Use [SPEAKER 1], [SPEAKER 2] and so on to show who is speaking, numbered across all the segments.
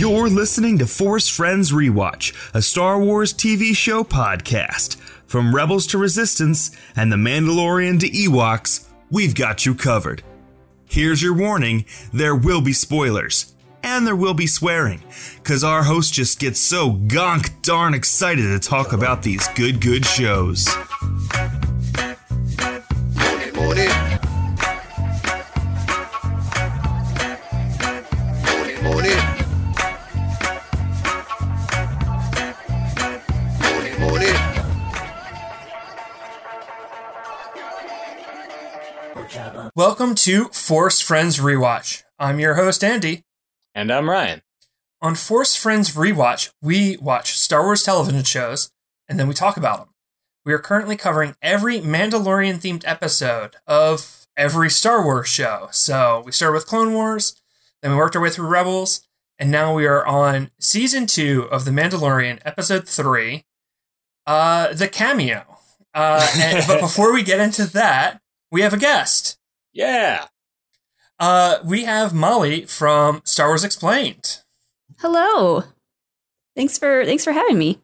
[SPEAKER 1] You're listening to Force Friends Rewatch, a Star Wars TV show podcast. From Rebels to Resistance and The Mandalorian to Ewoks, we've got you covered. Here's your warning there will be spoilers. And there will be swearing, because our host just gets so gonk darn excited to talk about these good, good shows.
[SPEAKER 2] Welcome to Force Friends Rewatch. I'm your host, Andy.
[SPEAKER 3] And I'm Ryan.
[SPEAKER 2] On Force Friends Rewatch, we watch Star Wars television shows and then we talk about them. We are currently covering every Mandalorian themed episode of every Star Wars show. So we started with Clone Wars, then we worked our way through Rebels, and now we are on season two of The Mandalorian, episode three, uh, the cameo. Uh, and, but before we get into that, we have a guest.
[SPEAKER 3] Yeah.
[SPEAKER 2] Uh, we have Molly from Star Wars Explained.
[SPEAKER 4] Hello. Thanks for thanks for having me.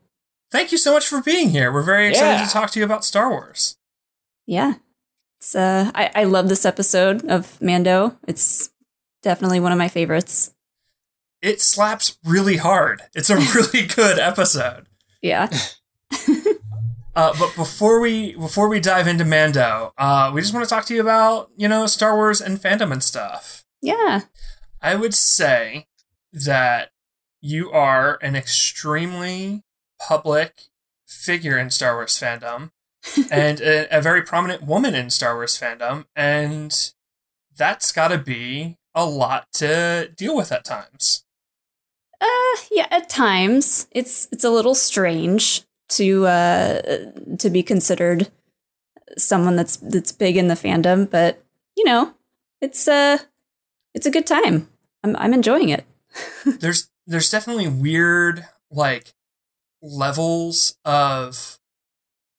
[SPEAKER 2] Thank you so much for being here. We're very excited
[SPEAKER 3] Yeah.
[SPEAKER 2] to talk to you about Star Wars.
[SPEAKER 4] Yeah. It's uh I, I love this episode of Mando. It's definitely one of my favorites.
[SPEAKER 2] It slaps really hard. It's a really good episode.
[SPEAKER 4] Yeah.
[SPEAKER 2] Uh, but before we before we dive into Mando, uh, we just want to talk to you about you know Star Wars and fandom and stuff.
[SPEAKER 4] Yeah.
[SPEAKER 2] I would say that you are an extremely public figure in Star Wars fandom and a, a very prominent woman in Star Wars fandom, and that's got to be a lot to deal with at times.
[SPEAKER 4] Uh yeah, at times it's it's a little strange to uh to be considered someone that's that's big in the fandom, but you know, it's uh it's a good time. I'm I'm enjoying it.
[SPEAKER 2] there's there's definitely weird like levels of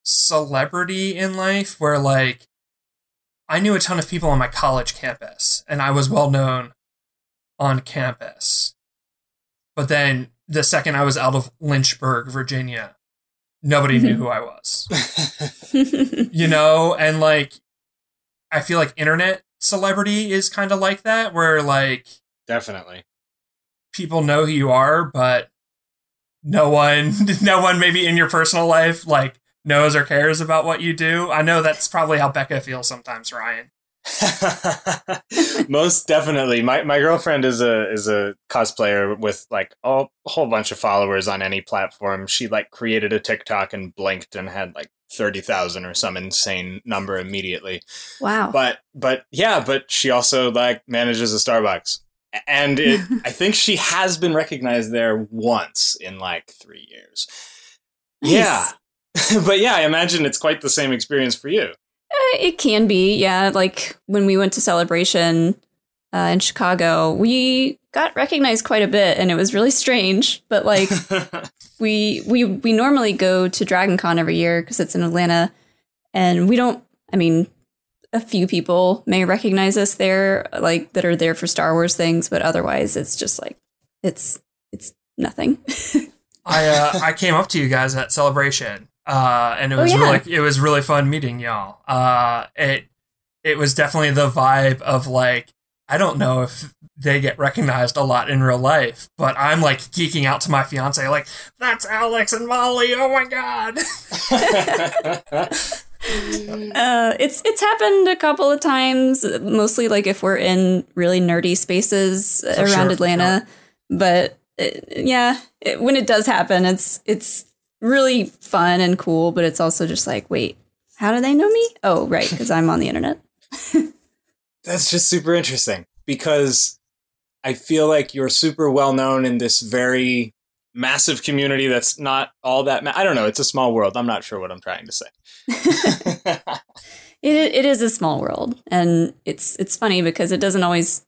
[SPEAKER 2] celebrity in life where like I knew a ton of people on my college campus and I was well known on campus. But then the second I was out of Lynchburg, Virginia, nobody knew mm-hmm. who I was. You know, and like I feel like internet celebrity is kind of like that where like
[SPEAKER 3] Definitely.
[SPEAKER 2] people know who you are, but no one, no one maybe in your personal life like knows or cares about what you do. I know that's probably how Becca feels sometimes, Ryan.
[SPEAKER 3] Most definitely. My my girlfriend is a is a cosplayer with like a whole bunch of followers on any platform. She like created a TikTok and blinked and had like 30,000 or some insane number immediately.
[SPEAKER 4] wow.
[SPEAKER 3] But but yeah, but she also like manages a Starbucks. And it I think she has been recognized there once in like 3 years.
[SPEAKER 4] Nice.
[SPEAKER 3] Yeah. but yeah, I imagine it's quite the same experience for you.
[SPEAKER 4] Uh, it can be, yeah. Like when we went to Celebration uh, in Chicago, we got recognized quite a bit, and it was really strange. But like we we we normally go to Dragon Con every year because it's in Atlanta, and we don't. I mean, a few people may recognize us there, like that are there for Star Wars things, but otherwise, it's just like it's it's nothing.
[SPEAKER 2] I uh, I came up to you guys at celebration, uh, and it
[SPEAKER 4] Oh,
[SPEAKER 2] was
[SPEAKER 4] yeah.
[SPEAKER 2] really it was really fun meeting y'all. Uh, it it was definitely the vibe of like I don't know if they get recognized a lot in real life, but I'm like geeking out to my fiance, like that's Alex and Molly. Oh my god!
[SPEAKER 4] Uh, it's it's happened a couple of times, mostly like if we're in really nerdy spaces
[SPEAKER 2] For
[SPEAKER 4] around
[SPEAKER 2] sure, for
[SPEAKER 4] Atlanta. But uh, yeah, it, when it does happen, it's it's really fun and cool. But it's also just like, wait, how do they know me? Oh, right, because I'm on the internet.
[SPEAKER 3] That's just super interesting because I feel like you're super well known in this very massive community that's not all that ma- I don't know, it's a small world. I'm not sure what I'm trying to say.
[SPEAKER 4] It it is a small world, and it's it's funny because it doesn't always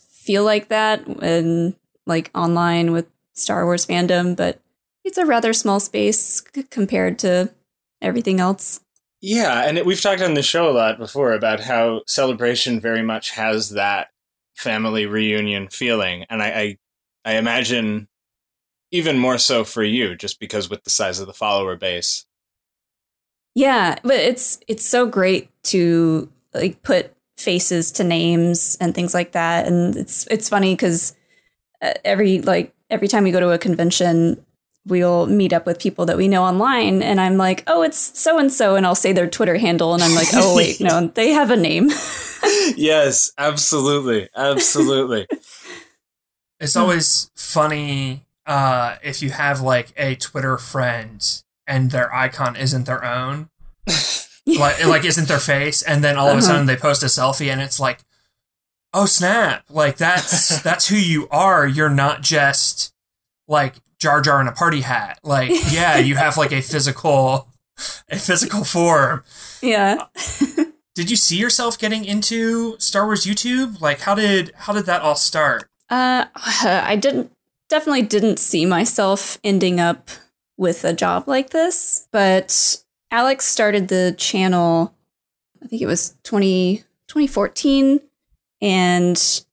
[SPEAKER 4] feel like that when like online with Star Wars fandom, but it's a rather small space c- compared to everything else.
[SPEAKER 3] Yeah, and it, we've talked on the show a lot before about how Celebration very much has that family reunion feeling, and I, I, I imagine even more so for you, just because with the size of the follower base.
[SPEAKER 4] Yeah, but it's it's so great to like put faces to names and things like that, and it's it's funny because uh, every like every time we go to a convention, we'll meet up with people that we know online, and I'm like, oh, it's so and so, and I'll say their Twitter handle, and I'm like, oh wait, no, they have a name.
[SPEAKER 3] yes, absolutely, absolutely.
[SPEAKER 2] It's always funny uh, if you have like a Twitter friend and their icon isn't their own, like like isn't their face, and then all of a
[SPEAKER 4] Uh-huh.
[SPEAKER 2] sudden they post a selfie and it's like, oh snap! Like that's that's who you are. You're not just like Jar Jar in a party hat. Like yeah, you have like a physical a physical form.
[SPEAKER 4] yeah.
[SPEAKER 2] Did you see yourself getting into Star Wars YouTube? Like how did how did that all start?
[SPEAKER 4] Uh, I didn't definitely didn't see myself ending up with a job like this, but Alex started the channel. I think it was 20, 2014, and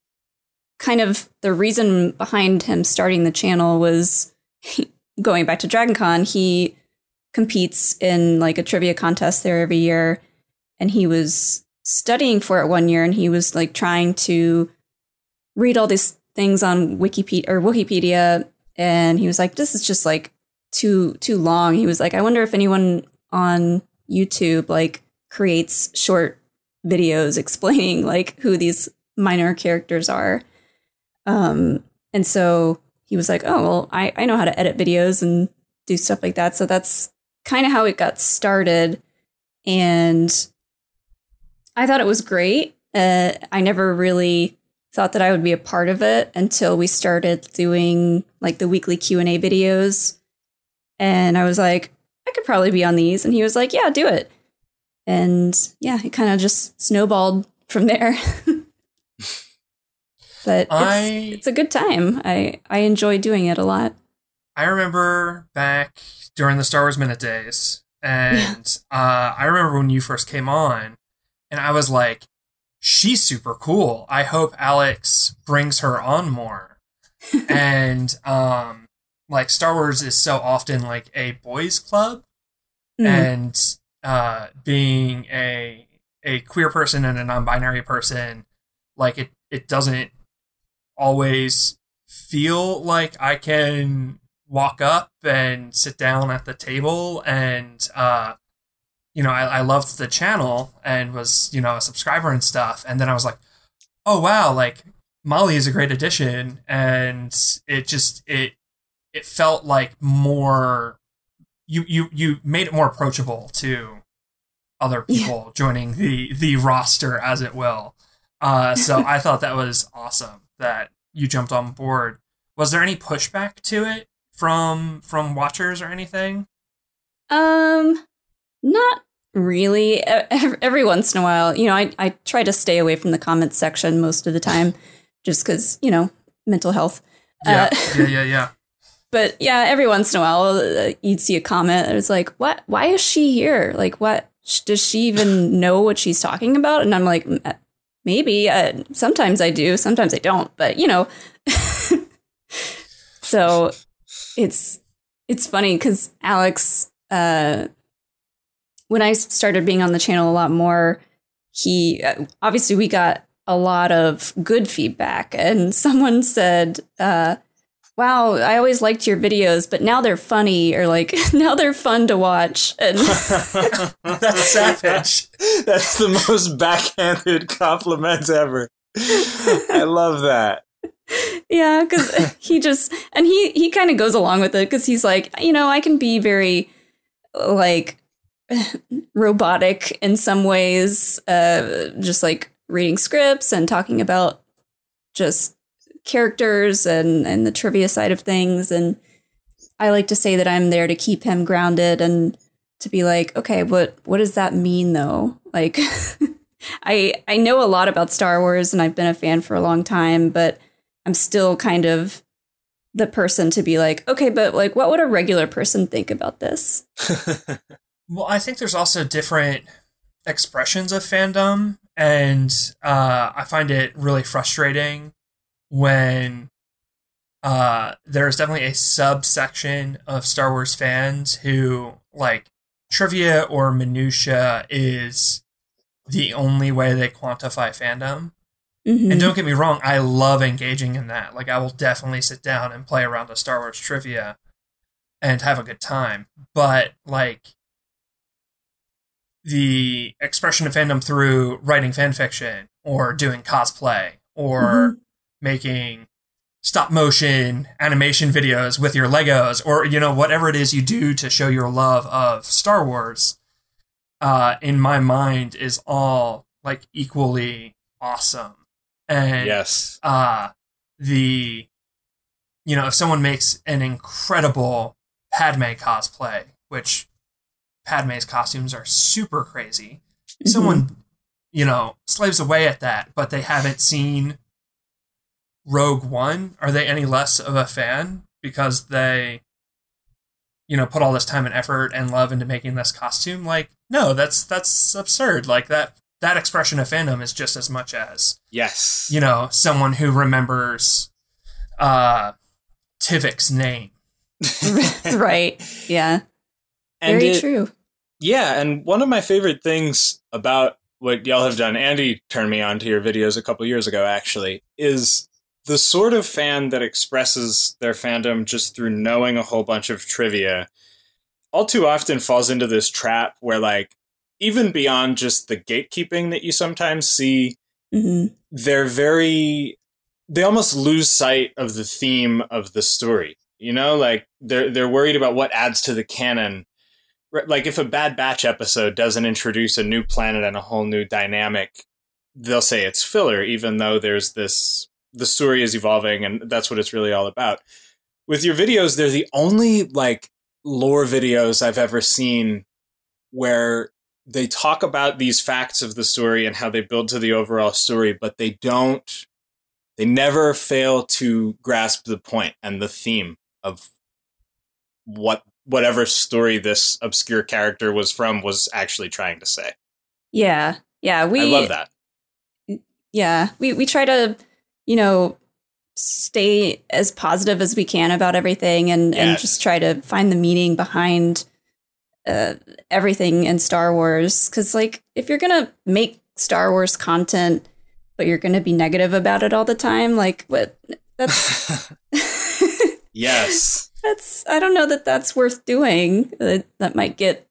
[SPEAKER 4] kind of the reason behind him starting the channel was going back to DragonCon. He competes in like a trivia contest there every year, and he was studying for it one year, and he was like trying to read all these things on Wikipedia or Wikipedia, and he was like, "This is just like too too long." He was like, "I wonder if anyone on YouTube like creates short videos explaining like who these minor characters are." Um, and so he was like, "Oh well, I I know how to edit videos and do stuff like that." So that's kind of how it got started, and I thought it was great. Uh, I never really thought that I would be a part of it until we started doing like the weekly Q&A videos. And I was like, I could probably be on these and he was like, "Yeah, do it." And yeah, it kind of just snowballed from there. but it's,
[SPEAKER 2] I-
[SPEAKER 4] it's a good time. I I enjoy doing it a lot.
[SPEAKER 2] I remember back during the Star Wars Minute days, and uh, I remember when you first came on, and I was like, "She's super cool. I hope Alex brings her on more." and um, like Star Wars is so often like a boys' club,
[SPEAKER 4] Mm.
[SPEAKER 2] and uh, being a a queer person and a non-binary person, like it it doesn't always feel like I can walk up and sit down at the table and uh you know I, I loved the channel and was you know a subscriber and stuff. And then I was like oh wow like Molly is a great addition. And it just it it felt like more you you you made it more approachable to other
[SPEAKER 4] Yeah.
[SPEAKER 2] people joining the the roster as it will. Uh so I thought that was awesome that you jumped on board was there any pushback to it from from watchers or anything
[SPEAKER 4] Um, not really. Every once in a while, you know, I I try to stay away from the comments section most of the time, just because you know mental health.
[SPEAKER 2] yeah
[SPEAKER 4] Uh,
[SPEAKER 2] yeah yeah yeah
[SPEAKER 4] but yeah, every once in a while, uh, you'd see a comment that was like, "What? Why is she here? Like, what? sh- Does she even know what she's talking about?" And I'm like, "M- uh, "Maybe. Uh, sometimes I do. Sometimes I don't. But you know." so it's it's funny because Alex, uh, when I started being on the channel a lot more, he uh, obviously we got a lot of good feedback, and someone said. Uh, wow, I always liked your videos, but now they're funny or like now they're fun to watch. And
[SPEAKER 2] that's savage
[SPEAKER 3] That's the most backhanded compliment ever. I love that.
[SPEAKER 4] yeah, because he just and he he kind of goes along with it because he's like, you know, I can be very like robotic in some ways, uh, just like reading scripts and talking about just characters and and the trivia side of things and I like to say that I'm there to keep him grounded and to be like, okay, what what does that mean though? Like I I know a lot about Star Wars and I've been a fan for a long time, but I'm still kind of the person to be like, okay, but like what would a regular person think about this?
[SPEAKER 2] Well, I think there's also different expressions of fandom, and uh, I find it really frustrating when uh, there's definitely a subsection of Star Wars fans who like trivia or minutia is the only way they quantify fandom.
[SPEAKER 4] Mhm.
[SPEAKER 2] And don't get me wrong, I love engaging in that. Like I will definitely sit down and play around a Star Wars trivia and have a good time. But like the expression of fandom through writing fan fiction or doing cosplay or
[SPEAKER 4] Mhm.
[SPEAKER 2] Making stop motion animation videos with your Legos or you know whatever it is you do to show your love of Star Wars uh in my mind is all like equally awesome. And
[SPEAKER 3] yes.
[SPEAKER 2] uh the you know if someone makes an incredible padme cosplay which padme's costumes are super crazy
[SPEAKER 4] Mhm.
[SPEAKER 2] someone you know slaves away at that but they haven't seen rogue one are they any less of a fan because they you know put all this time and effort and love into making this costume like no that's that's absurd like that that expression of fandom is just as much as
[SPEAKER 3] Yes.
[SPEAKER 2] you know, someone who remembers uh Tivik's name.
[SPEAKER 4] right. Yeah.
[SPEAKER 3] and
[SPEAKER 4] Very
[SPEAKER 3] it-
[SPEAKER 4] true.
[SPEAKER 3] Yeah, and one of my favorite things about what y'all have done, Andy turned me on to your videos a couple years ago, actually, is the sort of fan that expresses their fandom just through knowing a whole bunch of trivia. All too often falls into this trap where, like, even beyond just the gatekeeping that you sometimes see,
[SPEAKER 4] hmm
[SPEAKER 3] they're very they almost lose sight of the theme of the story you know like they're they're worried about what adds to the canon like if a bad batch episode doesn't introduce a new planet and a whole new dynamic they'll say it's filler even though there's this the story is evolving and that's what it's really all about with your videos they're the only like lore videos i've ever seen where they talk about these facts of the story and how they build to the overall story, but they don't, they never fail to grasp the point and the theme of what whatever story this obscure character was from was actually trying to say.
[SPEAKER 4] Yeah. Yeah. We
[SPEAKER 3] I love that.
[SPEAKER 4] yeah we we try to you know stay as positive as we can about everything and and just try to find the meaning behind uh, everything in Star Wars cuz like if you're going to make Star Wars content but you're going to be negative about it all the time like what that's
[SPEAKER 3] yes.
[SPEAKER 4] that's I don't know that that's worth doing. That that might get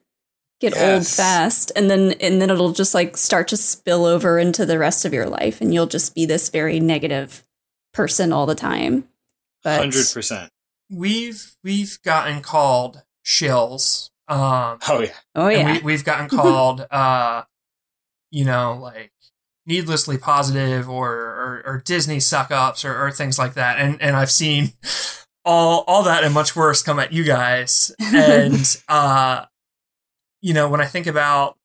[SPEAKER 4] get old fast, and then and then it'll just like start to spill over into the rest of your life, and you'll just be this very negative person all the time. But
[SPEAKER 3] 100%.
[SPEAKER 2] We've we've gotten called shills. Um
[SPEAKER 3] Oh yeah.
[SPEAKER 4] oh yeah,
[SPEAKER 2] we, we've gotten called uh you know, like needlessly positive or or, or Disney suck ups or, or things like that. And and I've seen all all that and much worse come at you guys. And uh you know, when I think about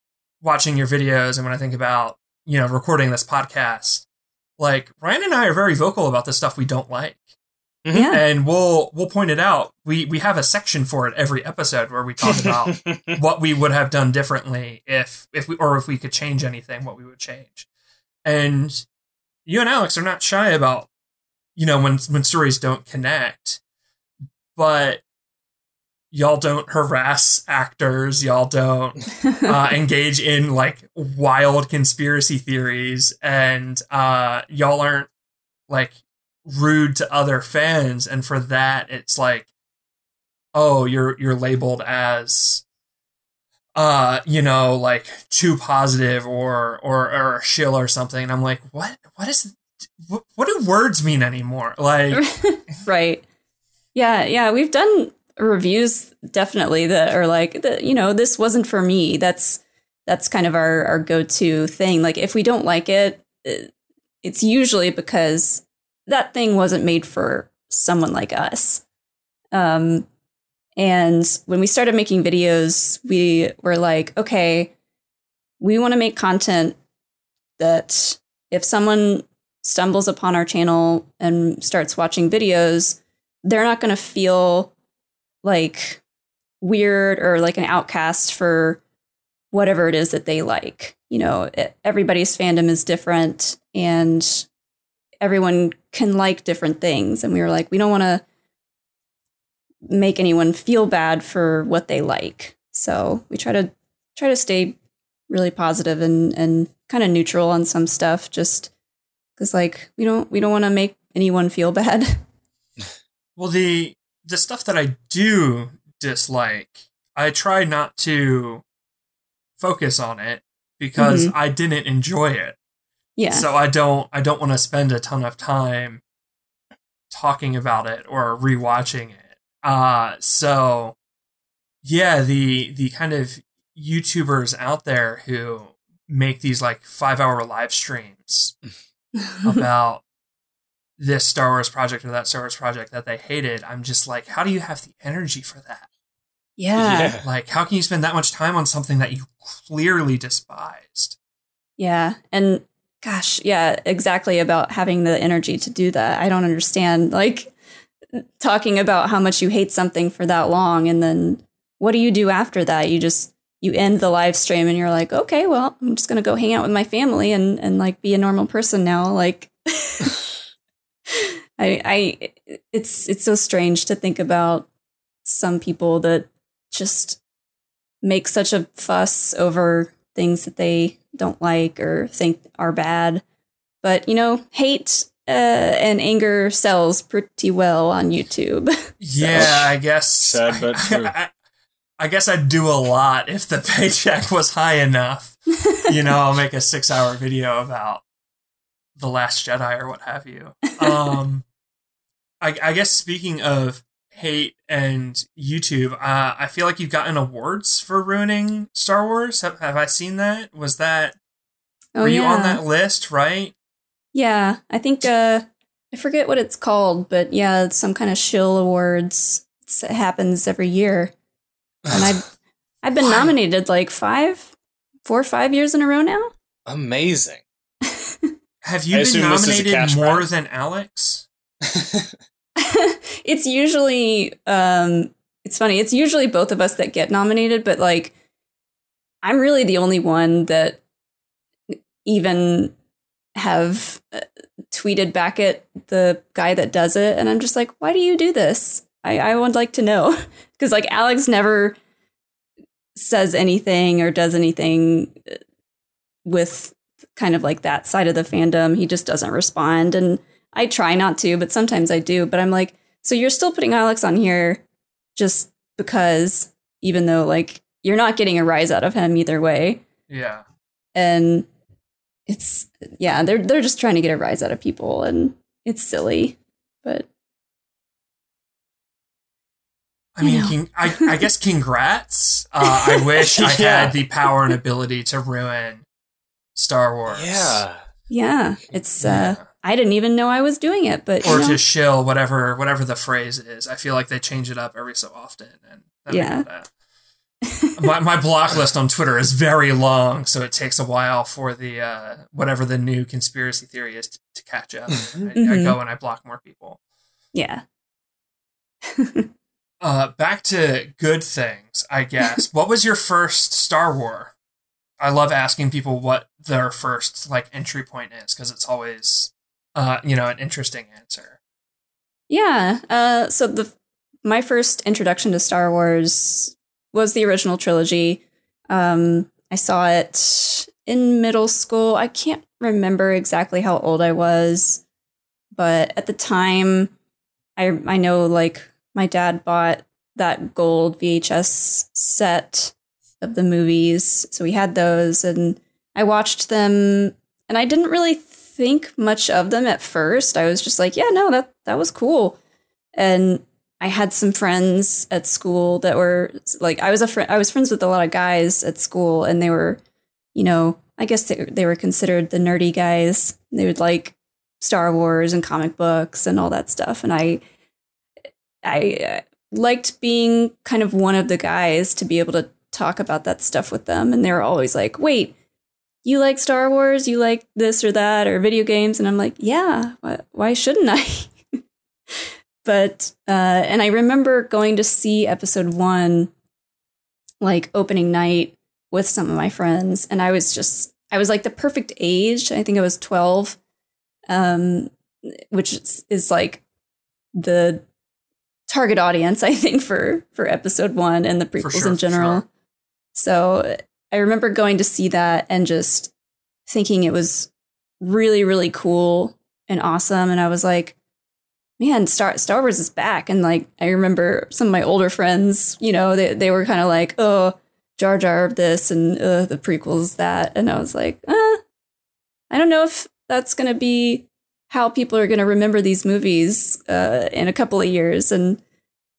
[SPEAKER 2] watching your videos and when I think about, you know, recording this podcast, like Ryan and I are very vocal about the stuff we don't like. Mm-hmm.
[SPEAKER 4] yeah,
[SPEAKER 2] And we'll we'll point it out. We we have a section for it every episode where we talk about what we would have done differently if if we or if we could change anything, what we would change. And you and Alex are not shy about, you know, when when stories don't connect, but y'all don't harass actors, y'all don't uh, engage in like wild conspiracy theories, and uh, y'all aren't like rude to other fans, and for that, it's like, oh, you're you're labeled as, uh, you know, like too positive or or or a shill or something. And I'm like, what? What is? What, what do words mean anymore? Like,
[SPEAKER 4] right. Yeah, yeah, we've done reviews definitely that are like the, you know, this wasn't for me. That's that's kind of our our go-to thing. Like if we don't like it, it- it's usually because that thing wasn't made for someone like us. Um and when we started making videos, we were like, okay, we want to make content that if someone stumbles upon our channel and starts watching videos, they're not going to feel like weird or like an outcast for whatever it is that they like. You know, everybody's fandom is different and everyone can like different things and we were like we don't want to make anyone feel bad for what they like so we try to try to stay really positive and and kind of neutral on some stuff just because like we don't we don't want to make anyone feel bad
[SPEAKER 2] Well, the the stuff that I do dislike, I try not to focus on it because I didn't enjoy it.
[SPEAKER 4] yeah
[SPEAKER 2] So I don't I don't want to spend a ton of time talking about it or rewatching it. Uh so yeah, the the kind of YouTubers out there who make these like 5-hour live streams about this Star Wars project or that Star Wars project that they hated, I'm just like, how do you have the energy for that?
[SPEAKER 4] yeah
[SPEAKER 2] Like, how can you spend that much time on something that you clearly despised?
[SPEAKER 4] Yeah. And gosh, yeah, exactly about having the energy to do that. I don't understand like talking about how much you hate something for that long and then what do you do after that? You just you end the live stream and you're like, "Okay, well, I'm just going to go hang out with my family and and like be a normal person now." Like I I it's it's so strange to think about some people that just make such a fuss over things that they don't like or think are bad. But you know, hate uh, and anger sells pretty well on YouTube.
[SPEAKER 2] Yeah, I guess.
[SPEAKER 3] Sad but true.
[SPEAKER 2] I, I guess I'd do a lot if the paycheck was high enough. You know, I'll make a six-hour video about the Last Jedi or what have you. Um, I, I guess speaking of hate and YouTube, uh, I feel like you've gotten awards for ruining Star Wars. Have, have I seen that? Was that
[SPEAKER 4] oh
[SPEAKER 2] were you on that list? Right?
[SPEAKER 4] Yeah, I think uh, I forget what it's called, but yeah, it's some kind of shill awards. It's, it happens every year, and I've I've been
[SPEAKER 2] Why?
[SPEAKER 4] nominated like five, four or five years in a row now.
[SPEAKER 3] Amazing.
[SPEAKER 2] Have you
[SPEAKER 3] I
[SPEAKER 2] been
[SPEAKER 3] assume this is a
[SPEAKER 2] nominated more
[SPEAKER 3] prize.
[SPEAKER 2] than Alex?
[SPEAKER 4] it's usually um it's funny it's usually both of us that get nominated but like i'm really the only one that even have uh, tweeted back at the guy that does it and i'm just like why do you do this? I i would like to know. Because like alex never says anything or does anything uh, with kind of like that side of the fandom. He just doesn't respond and I try not to, but sometimes I do. But I'm like, so you're still putting Alex on here just because, even though like you're not getting a rise out of him either way.
[SPEAKER 2] Yeah.
[SPEAKER 4] And it's yeah, they're they're just trying to get a rise out of people, and it's silly. But
[SPEAKER 2] I mean,
[SPEAKER 4] I
[SPEAKER 2] king, I, I guess congrats. Uh, I wish I
[SPEAKER 3] Yeah.
[SPEAKER 2] had the power and ability to ruin Star Wars.
[SPEAKER 3] yeah.
[SPEAKER 4] yeah, it's
[SPEAKER 2] Yeah.
[SPEAKER 4] I didn't even know I was doing it, but you
[SPEAKER 2] Or
[SPEAKER 4] know,
[SPEAKER 2] to shill whatever whatever the phrase is. I feel like they change it up every so often, and
[SPEAKER 4] Yeah.
[SPEAKER 2] my my block list on Twitter is very long, so it takes a while for the uh, whatever the new conspiracy theory is to, to catch up. I, I
[SPEAKER 4] Mhm.
[SPEAKER 2] go and I block more people.
[SPEAKER 4] yeah,
[SPEAKER 2] Uh, back to good things, I guess. what was your first Star War? I love asking people what their first like entry point is because it's always, uh, you know, an interesting answer.
[SPEAKER 4] Yeah. Uh, so the my first introduction to Star Wars was the original trilogy. Um, I saw it in middle school. I can't remember exactly how old I was, but at the time, I I know like my dad bought that gold VHS set of the movies, so we had those, and I watched them, and I didn't really think much of them at first. I was just like, yeah, no, that that was cool. And I had some friends at school that were like, I was a friend. I was friends with a lot of guys at school, and they were, you know, I guess they they were considered the nerdy guys. They would like Star Wars and comic books and all that stuff. And I, I uh, liked being kind of one of the guys to be able to talk about that stuff with them. And they were always like, "Wait, you like Star Wars? You like this or that or video games?" And I'm like, "Yeah, why, why shouldn't I?" but uh, and I remember going to see episode one, like opening night with some of my friends, and I was just I was like the perfect age. I think I was twelve, um, which is, is like the target audience, I think, for for episode one and the prequels
[SPEAKER 2] sure,
[SPEAKER 4] in general.
[SPEAKER 2] sure.
[SPEAKER 4] So I remember going to see that and just thinking it was really, really cool and awesome. And I was like, man, Star Star Wars is back. And like I remember some of my older friends, you know, they they were kind of like, oh, Jar Jar this and uh, the prequels that, and I was like, uh, I don't know if that's gonna be how people are gonna remember these movies uh, in a couple of years. And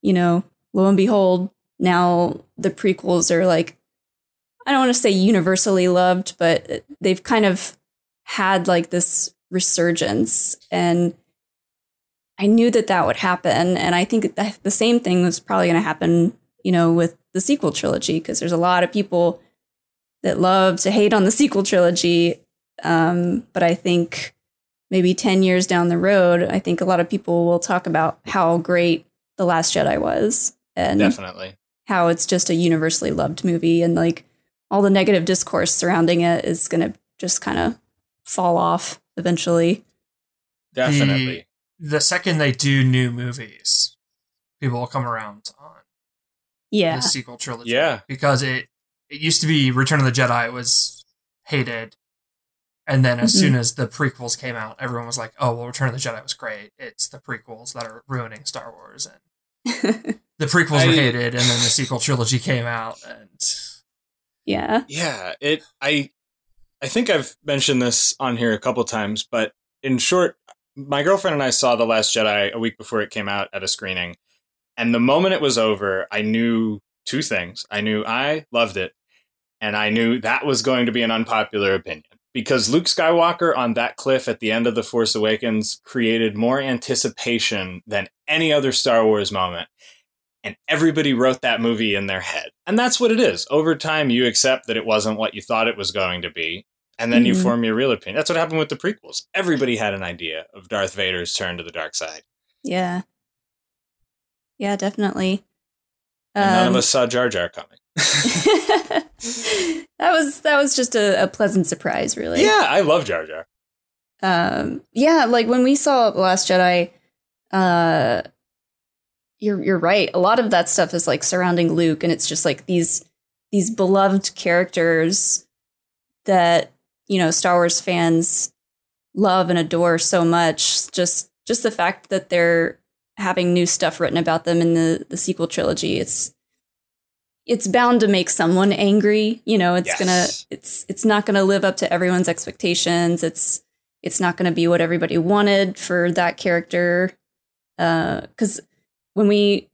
[SPEAKER 4] you know, lo and behold, now the prequels are like, I don't want to say universally loved, but they've kind of had like this resurgence and I knew that that would happen, and I think that the same thing was probably going to happen, you know, with the sequel trilogy because there's a lot of people that love to hate on the sequel trilogy, um, but I think maybe ten years down the road, I think a lot of people will talk about how great the Last Jedi was, and
[SPEAKER 3] Definitely.
[SPEAKER 4] how it's just a universally loved movie, and like all the negative discourse surrounding it is going to just kind of fall off eventually.
[SPEAKER 3] Definitely.
[SPEAKER 2] The second they do new movies, people will come around on
[SPEAKER 4] Yeah,
[SPEAKER 2] the sequel trilogy.
[SPEAKER 3] Yeah.
[SPEAKER 2] because it it used to be Return of the Jedi was hated, and then as
[SPEAKER 4] Mhm.
[SPEAKER 2] soon as the prequels came out, everyone was like, "Oh, well, Return of the Jedi was great. It's the prequels that are ruining Star Wars." And the prequels were hated, and then the sequel trilogy came out, and
[SPEAKER 4] yeah.
[SPEAKER 3] Yeah, it I I think I've mentioned this on here a couple times, but in short, my girlfriend and I saw The Last Jedi a week before it came out at a screening. And the moment it was over, I knew two things. I knew I loved it, and I knew that was going to be an unpopular opinion. Because Luke Skywalker on that cliff at the end of The Force Awakens created more anticipation than any other Star Wars moment. And everybody wrote that movie in their head. And that's what it is. Over time, you accept that it wasn't what you thought it was going to be. And then you
[SPEAKER 4] Mhm.
[SPEAKER 3] form your real opinion. That's what happened with the prequels. Everybody had an idea of Darth Vader's turn to the dark side.
[SPEAKER 4] Yeah. Yeah, definitely.
[SPEAKER 3] And none of
[SPEAKER 4] Um,
[SPEAKER 3] us saw Jar Jar coming.
[SPEAKER 4] that was that was just a, a pleasant surprise, really.
[SPEAKER 3] yeah, I love Jar Jar.
[SPEAKER 4] Um, yeah, like when we saw The Last Jedi, uh, you're you're right. A lot of that stuff is like surrounding Luke, and it's just like these these beloved characters that you know Star Wars fans love and adore so much. Just just the fact that they're having new stuff written about them in the the sequel trilogy. It's it's bound to make someone angry. You know, it's
[SPEAKER 3] Yes.
[SPEAKER 4] gonna it's it's not gonna live up to everyone's expectations. It's it's not going to be what everybody wanted for that character uh, because when we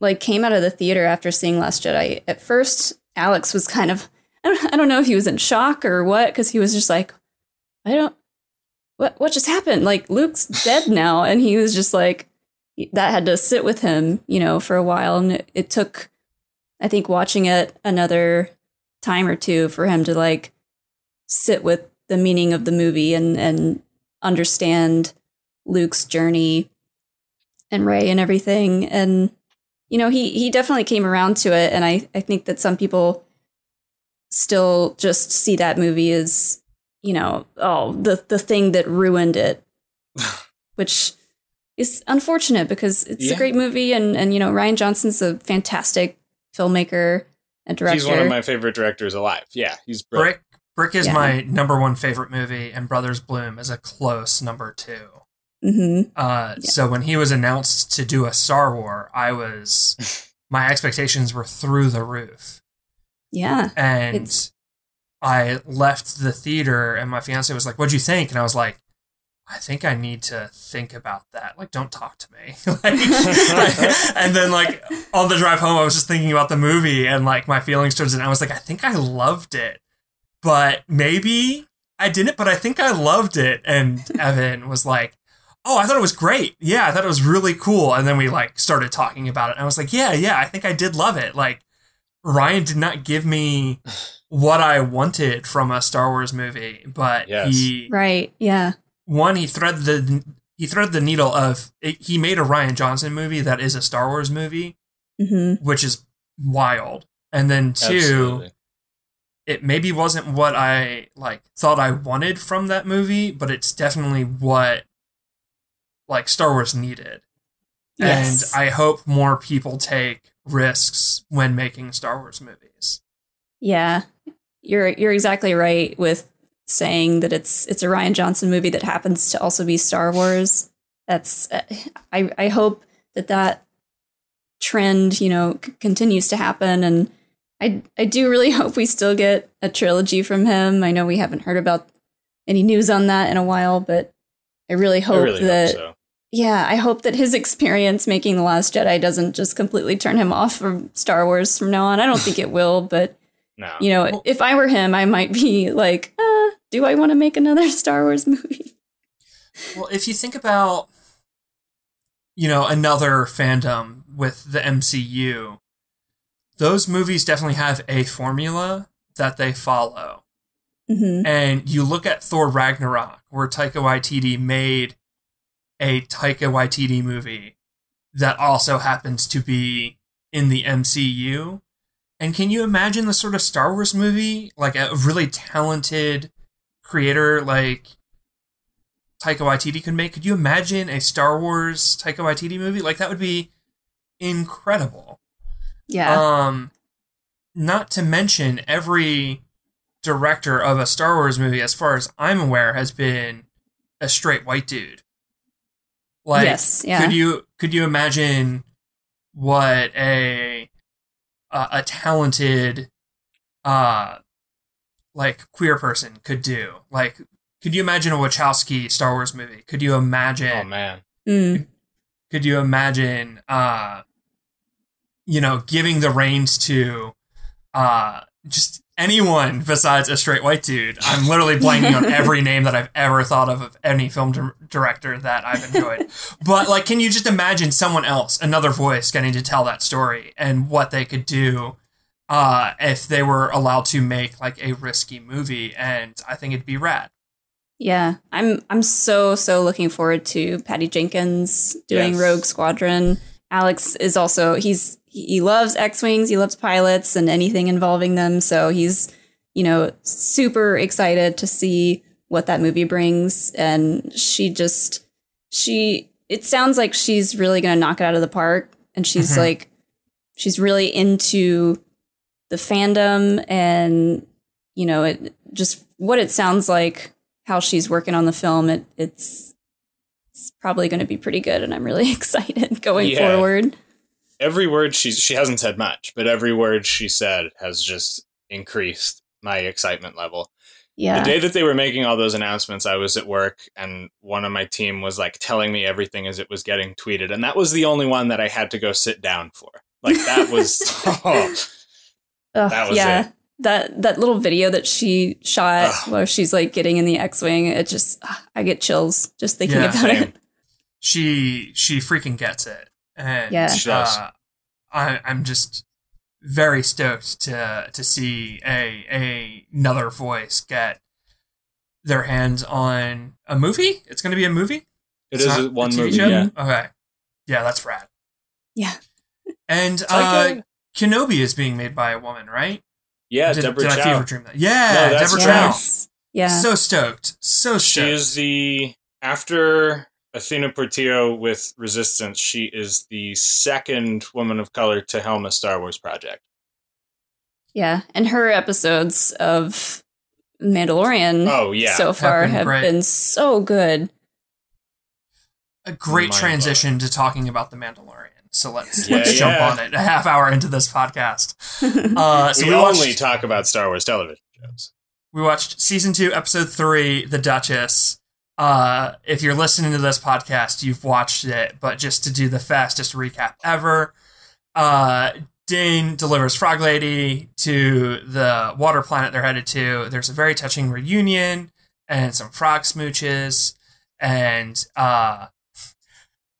[SPEAKER 4] like came out of the theater after seeing last jedi at first alex was kind of i don't, I don't know if he was in shock or what because he was just like i don't what what just happened? Like luke's dead now and he was just like that had to sit with him you know for a while and it, it took i think watching it another time or two for him to like sit with the meaning of the movie and and understand Luke's journey and Rey and everything and you know he he definitely came around to it and I I think that some people still just see that movie as you know oh the the thing that ruined it which is unfortunate because it's
[SPEAKER 3] Yeah.
[SPEAKER 4] a great movie and and you know Rian Johnson's a fantastic filmmaker and director
[SPEAKER 3] He's one of my favorite directors alive. Yeah, he's brilliant.
[SPEAKER 2] Brick Brick is
[SPEAKER 4] Yeah.
[SPEAKER 2] my number one favorite movie, and Brothers Bloom is a close number two.
[SPEAKER 4] Hmm
[SPEAKER 2] Uh,
[SPEAKER 4] Yeah.
[SPEAKER 2] So when he was announced to do a Star War, I was my expectations were through the roof,
[SPEAKER 4] yeah
[SPEAKER 2] and
[SPEAKER 4] It's-
[SPEAKER 2] I left the theater, and my fiance was like, "What'd you think?" And I was like. I think I need to think about that. Like, don't talk to me. like, and then, like, on the drive home, I was just thinking about the movie and like my feelings towards it. And I was like, I think I loved it, but maybe I didn't. But I think I loved it. And Evan was like, "Oh, I thought it was great. Yeah, I thought it was really cool." And then we like started talking about it. And I was like, "Yeah, yeah, I think I did love it." Like, Rian did not give me what I wanted from a Star Wars movie, but
[SPEAKER 3] Yes.
[SPEAKER 2] he
[SPEAKER 4] right yeah
[SPEAKER 2] one he threaded the he threaded the needle of it, he made a Rian Johnson movie that is a Star Wars movie,
[SPEAKER 4] hmm
[SPEAKER 2] which is wild. And then two,
[SPEAKER 3] Absolutely.
[SPEAKER 2] it maybe wasn't what I like thought I wanted from that movie, but it's definitely what like Star Wars needed.
[SPEAKER 4] Yes.
[SPEAKER 2] And I hope more people take risks when making Star Wars movies.
[SPEAKER 4] Yeah, you're you're exactly right with saying that it's it's a Rian Johnson movie that happens to also be Star Wars. That's uh, I I hope that that trend you know c- continues to happen, and I I do really hope we still get a trilogy from him. I know we haven't heard about any news on that in a while, but I really
[SPEAKER 3] I
[SPEAKER 4] hope
[SPEAKER 3] really
[SPEAKER 4] that
[SPEAKER 3] hope so.
[SPEAKER 4] Yeah, I hope that his experience making The Last Jedi doesn't just completely turn him off from Star Wars from now on. I don't think it will, but
[SPEAKER 3] No.
[SPEAKER 4] you know,
[SPEAKER 2] Well-
[SPEAKER 4] if I were him, I might be like, uh, do I want to make another Star Wars movie?
[SPEAKER 2] Well, if you think about, you know, another fandom with the MCU, those movies definitely have a formula that they follow.
[SPEAKER 4] hmm
[SPEAKER 2] And you look at Thor Ragnarok, where Taika Waititi made a Taika Waititi movie that also happens to be in the MCU. And can you imagine the sort of Star Wars movie, like a really talented creator like Taika Waititi could make? Could you imagine a Star Wars Taika Waititi movie? Like that would be incredible.
[SPEAKER 4] Yeah.
[SPEAKER 2] Um, not to mention every director of a Star Wars movie, as far as I'm aware, has been a straight white dude. Like,
[SPEAKER 4] Yes, yeah.
[SPEAKER 2] could you could you imagine what a a, a talented uh like queer person could do? Like, could you imagine a Wachowski Star Wars movie? Could you imagine?
[SPEAKER 3] Oh man.
[SPEAKER 4] Mm.
[SPEAKER 2] could you imagine uh you know giving the reins to uh just anyone besides a straight white dude i'm literally blanking on every name that i've ever thought of of any film dir- director that i've enjoyed but like can you just imagine someone else another voice getting to tell that story and what they could do uh if they were allowed to make like a risky movie and i think it'd be rad
[SPEAKER 4] Yeah. I'm I'm so so looking forward to Patty Jenkins doing
[SPEAKER 3] Yes.
[SPEAKER 4] Rogue Squadron. Alex is also he's he loves X-wings, he loves pilots and anything involving them, so he's you know super excited to see what that movie brings and she just she it sounds like she's really going to knock it out of the park and she's
[SPEAKER 2] Mhm.
[SPEAKER 4] like she's really into the fandom and you know it just what it sounds like how she's working on the film it it's it's probably going to be pretty good and i'm really excited going
[SPEAKER 3] Yeah.
[SPEAKER 4] forward
[SPEAKER 3] Every word she's she hasn't said much, but every word she said has just increased my excitement level.
[SPEAKER 4] yeah
[SPEAKER 3] The day that they were making all those announcements, I was at work and one of my team was like telling me everything as it was getting tweeted. And that was the only one that I had to go sit down for. Like that was oh,
[SPEAKER 4] Ugh,
[SPEAKER 3] that was
[SPEAKER 4] yeah
[SPEAKER 3] it.
[SPEAKER 4] that that little video that she shot
[SPEAKER 3] Ugh.
[SPEAKER 4] where she's like getting in the x-wing it just i get chills just thinking
[SPEAKER 2] Yeah,
[SPEAKER 4] about
[SPEAKER 3] same.
[SPEAKER 4] it
[SPEAKER 2] she she freaking gets it and
[SPEAKER 4] Yeah.
[SPEAKER 3] She does.
[SPEAKER 2] uh, I, i'm just very stoked to to see a, a another voice get their hands on a movie it's going to be a movie
[SPEAKER 3] It
[SPEAKER 2] It's
[SPEAKER 3] is
[SPEAKER 2] not
[SPEAKER 3] a one movie.
[SPEAKER 2] show?
[SPEAKER 3] Yeah.
[SPEAKER 2] okay yeah that's rad
[SPEAKER 4] yeah
[SPEAKER 2] and uh
[SPEAKER 3] Taika-
[SPEAKER 2] kenobi is being made by a woman right
[SPEAKER 3] Yeah,
[SPEAKER 2] did,
[SPEAKER 3] Deborah
[SPEAKER 2] did i
[SPEAKER 3] Chow.
[SPEAKER 2] fever dream that yeah
[SPEAKER 3] No,
[SPEAKER 2] deborah
[SPEAKER 3] Chow.
[SPEAKER 2] chow
[SPEAKER 4] yeah
[SPEAKER 2] so stoked so
[SPEAKER 3] She is the after Athena Portillo with Resistance. She is the second woman of color to helm a Star Wars project.
[SPEAKER 4] yeah and her episodes of mandalorian
[SPEAKER 3] Oh yeah,
[SPEAKER 4] so far
[SPEAKER 2] been
[SPEAKER 4] have
[SPEAKER 2] great.
[SPEAKER 4] been so good
[SPEAKER 2] a great
[SPEAKER 3] Mind-blowing.
[SPEAKER 2] transition to talking about the Mandalorian. So let's
[SPEAKER 3] Yeah,
[SPEAKER 2] let's jump on it. A half hour into this podcast, uh, so
[SPEAKER 3] we,
[SPEAKER 2] we, watched
[SPEAKER 3] only talk about Star Wars television shows.
[SPEAKER 2] we watched season two, episode three, The Duchess. Uh, if you're listening to this podcast, you've watched it, but just to do the fastest recap ever, uh, Din delivers Frog Lady to the water planet they're headed to. There's a very touching reunion and some frog smooches, and uh,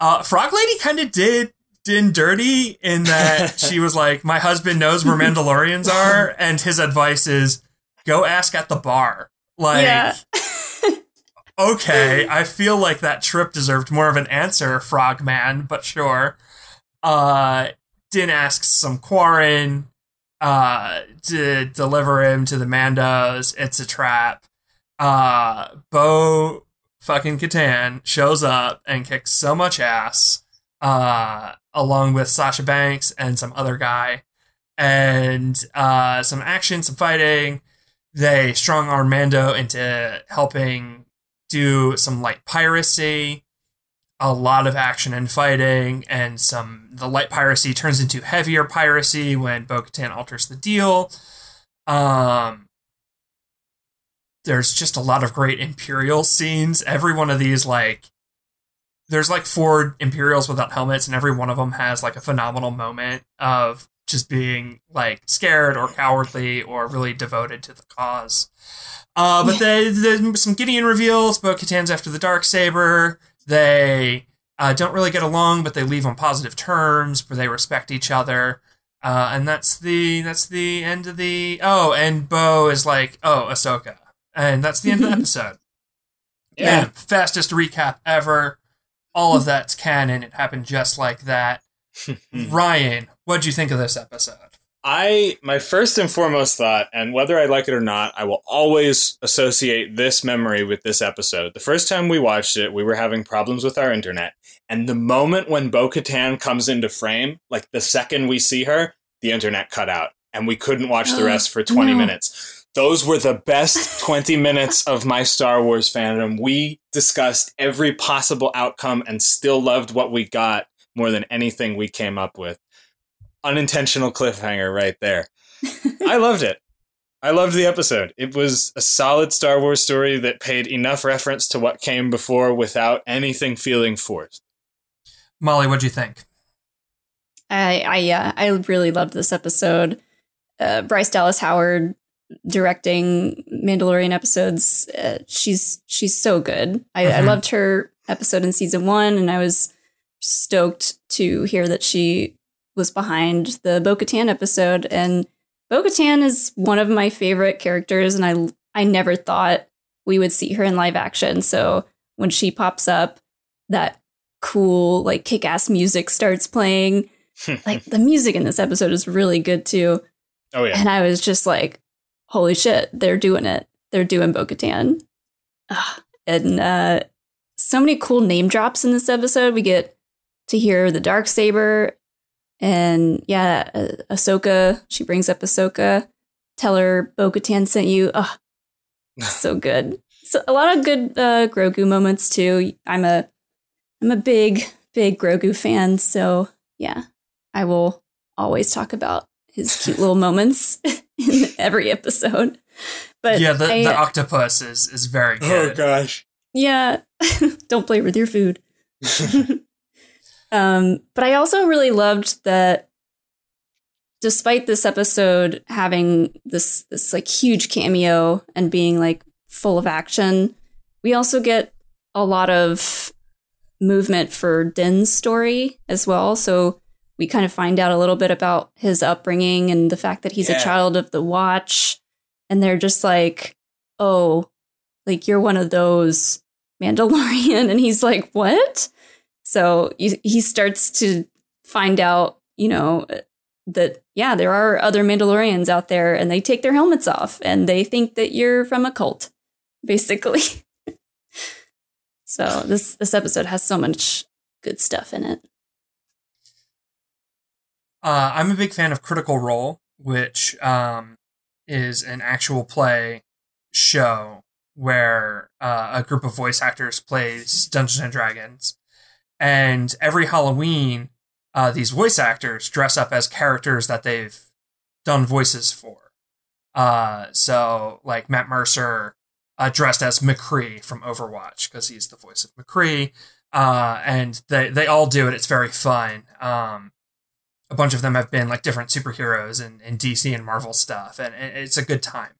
[SPEAKER 2] uh, Frog Lady kind of did Din dirty in that she was like, "My husband knows where Mandalorians are, and his advice is go ask at the bar." Like,
[SPEAKER 4] yeah
[SPEAKER 2] okay, I feel like that trip deserved more of an answer, Frogman, but sure. Uh, Din asks some Quarren uh, to deliver him to the Mandos. It's a trap. Uh, Bo fucking Katan shows up and kicks so much ass, uh, along with Sasha Banks and some other guy, and uh, some action, some fighting. They strong arm Mando into helping do some light piracy, a lot of action and fighting, and some the light piracy turns into heavier piracy when Bo Katan alters the deal. Um, there's just a lot of great Imperial scenes. Every one of these, like, there's like four Imperials without helmets, and every one of them has like a phenomenal moment of just being like scared or cowardly or really devoted to the cause. Uh, but they, there's some Gideon reveals. Bo Katan's after the dark saber. They uh, don't really get along, but they leave on positive terms. Where they respect each other. Uh, and that's the that's the end of the oh and Bo is like oh Ahsoka and that's the end of the episode.
[SPEAKER 3] Yeah.
[SPEAKER 2] Man, fastest recap ever. All of that's canon. It happened just like that. Ryan, what'd you think of this episode?
[SPEAKER 3] I my first and foremost thought, and whether I like it or not, I will always associate this memory with this episode. The first time we watched it, we were having problems with our internet, and the moment when Bo Katan comes into frame, like the second we see her, the internet cut out, and we couldn't watch the rest for twenty
[SPEAKER 4] No.
[SPEAKER 3] minutes. Those were the best 20 minutes of my Star Wars fandom. We discussed every possible outcome and still loved what we got more than anything we came up with. Unintentional cliffhanger right there. I loved it. I loved the episode. It was a solid Star Wars story that paid enough reference to what came before without anything feeling forced.
[SPEAKER 2] Molly, what'd you think?
[SPEAKER 4] I I yeah, I really loved this episode. Uh, Bryce Dallas Howard directing Mandalorian episodes. Uh, she's she's so good. I, I
[SPEAKER 2] Mhm.
[SPEAKER 4] loved her episode in season one, and I was stoked to hear that she was behind the Bo Katan episode. And Bo Katan is one of my favorite characters, and I I never thought we would see her in live action. So when she pops up, that cool like kick ass music starts playing like the music in this episode is really good too.
[SPEAKER 3] oh yeah.
[SPEAKER 4] And I was just like, holy shit, they're doing it. They're doing Bo Katan. And uh, so many cool name drops in this episode. We get to hear the dark saber, and yeah, uh, Ahsoka. She brings up Ahsoka. Tell her Bo Katan sent you. Oh, so good. So a lot of good uh, Grogu moments too. I'm a I'm a big big Grogu fan. So yeah, I will always talk about his cute little moments in every episode. But
[SPEAKER 2] yeah, the,
[SPEAKER 4] I-
[SPEAKER 2] the octopus is is very
[SPEAKER 3] Oh
[SPEAKER 2] good.
[SPEAKER 3] gosh.
[SPEAKER 4] yeah, don't play with your food. Um, but I also really loved that despite this episode having this this like huge cameo and being like full of action, we also get a lot of movement for Din's story as well. So we kind of find out a little bit about his upbringing and the fact that he's
[SPEAKER 3] Yeah.
[SPEAKER 4] a child of the watch. And they're just like, oh, like you're one of those Mandalorian. And he's like, what? So he, starts to find out, you know, that, yeah, there are other Mandalorians out there and they take their helmets off and they think that you're from a cult, basically. so this, this episode has so much good stuff in it.
[SPEAKER 2] Uh, I'm a big fan of Critical Role, which um, is an actual play show where uh, a group of voice actors plays Dungeons and Dragons, and every Halloween, uh, these voice actors dress up as characters that they've done voices for. Uh, so, like Matt Mercer uh, dressed as McCree from Overwatch because he's the voice of McCree, uh, and they they all do it. It's very fun. Um, a bunch of them have been like different superheroes and, DC and Marvel stuff, and, and it's a good time.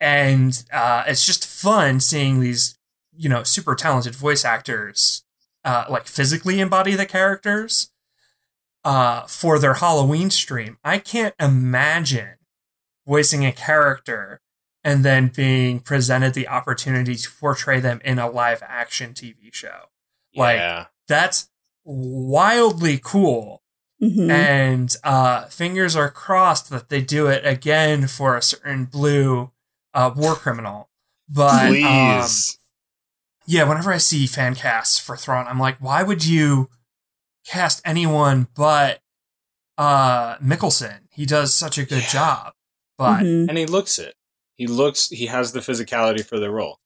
[SPEAKER 2] And uh, it's just fun seeing these, you know, super talented voice actors uh, like physically embody the characters uh, for their Halloween stream. I can't imagine voicing a character and then being presented the opportunity to portray them in a live action TV show. Like,
[SPEAKER 3] yeah.
[SPEAKER 2] That's wildly cool
[SPEAKER 4] Mhm.
[SPEAKER 2] and uh, fingers are crossed that they do it again for a certain blue uh, war criminal. But um,
[SPEAKER 3] Please.
[SPEAKER 2] Yeah, whenever I see fan casts for Thrawn, I'm like, why would you cast anyone but uh Mikkelsen? He does such a good
[SPEAKER 3] Yeah.
[SPEAKER 2] job. But
[SPEAKER 4] Mhm.
[SPEAKER 3] And he looks it. He looks. He has the physicality for the role.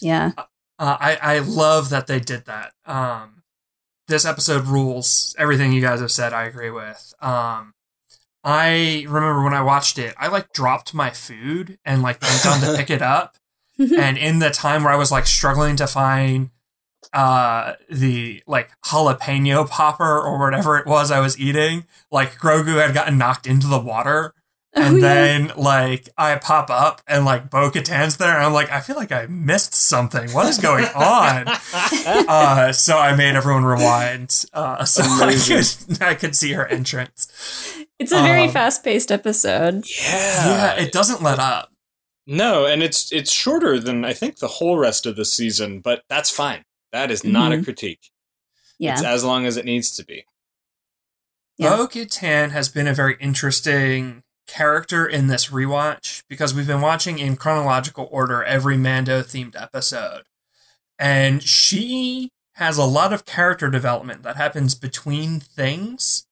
[SPEAKER 4] Yeah.
[SPEAKER 2] uh, I I love that they did that. Um, this episode rules. Everything you guys have said, I agree with. Um, I remember when I watched it, I like dropped my food and like went down to pick it up, and in the time where I was like struggling to find uh the like jalapeno popper or whatever it was I was eating, like Grogu had gotten knocked into the water. And
[SPEAKER 4] Oh, yeah.
[SPEAKER 2] then like I pop up and like Bo Katan's there and I'm like, I feel like I missed something. What is going on? uh so I made everyone rewind. Uh so I could I could see her entrance.
[SPEAKER 4] It's a very
[SPEAKER 2] Um,
[SPEAKER 4] fast paced episode.
[SPEAKER 3] yeah.
[SPEAKER 2] yeah, it doesn't let up.
[SPEAKER 3] No, and it's it's shorter than I think the whole rest of the season, but that's fine. That is not a
[SPEAKER 4] Mhm.
[SPEAKER 3] critique.
[SPEAKER 4] Yeah.
[SPEAKER 3] It's as long as it needs to be.
[SPEAKER 4] Yeah.
[SPEAKER 2] Bo Katan has been a very interesting character in this rewatch because we've been watching in chronological order every Mando themed episode. And she has a lot of character development that happens between things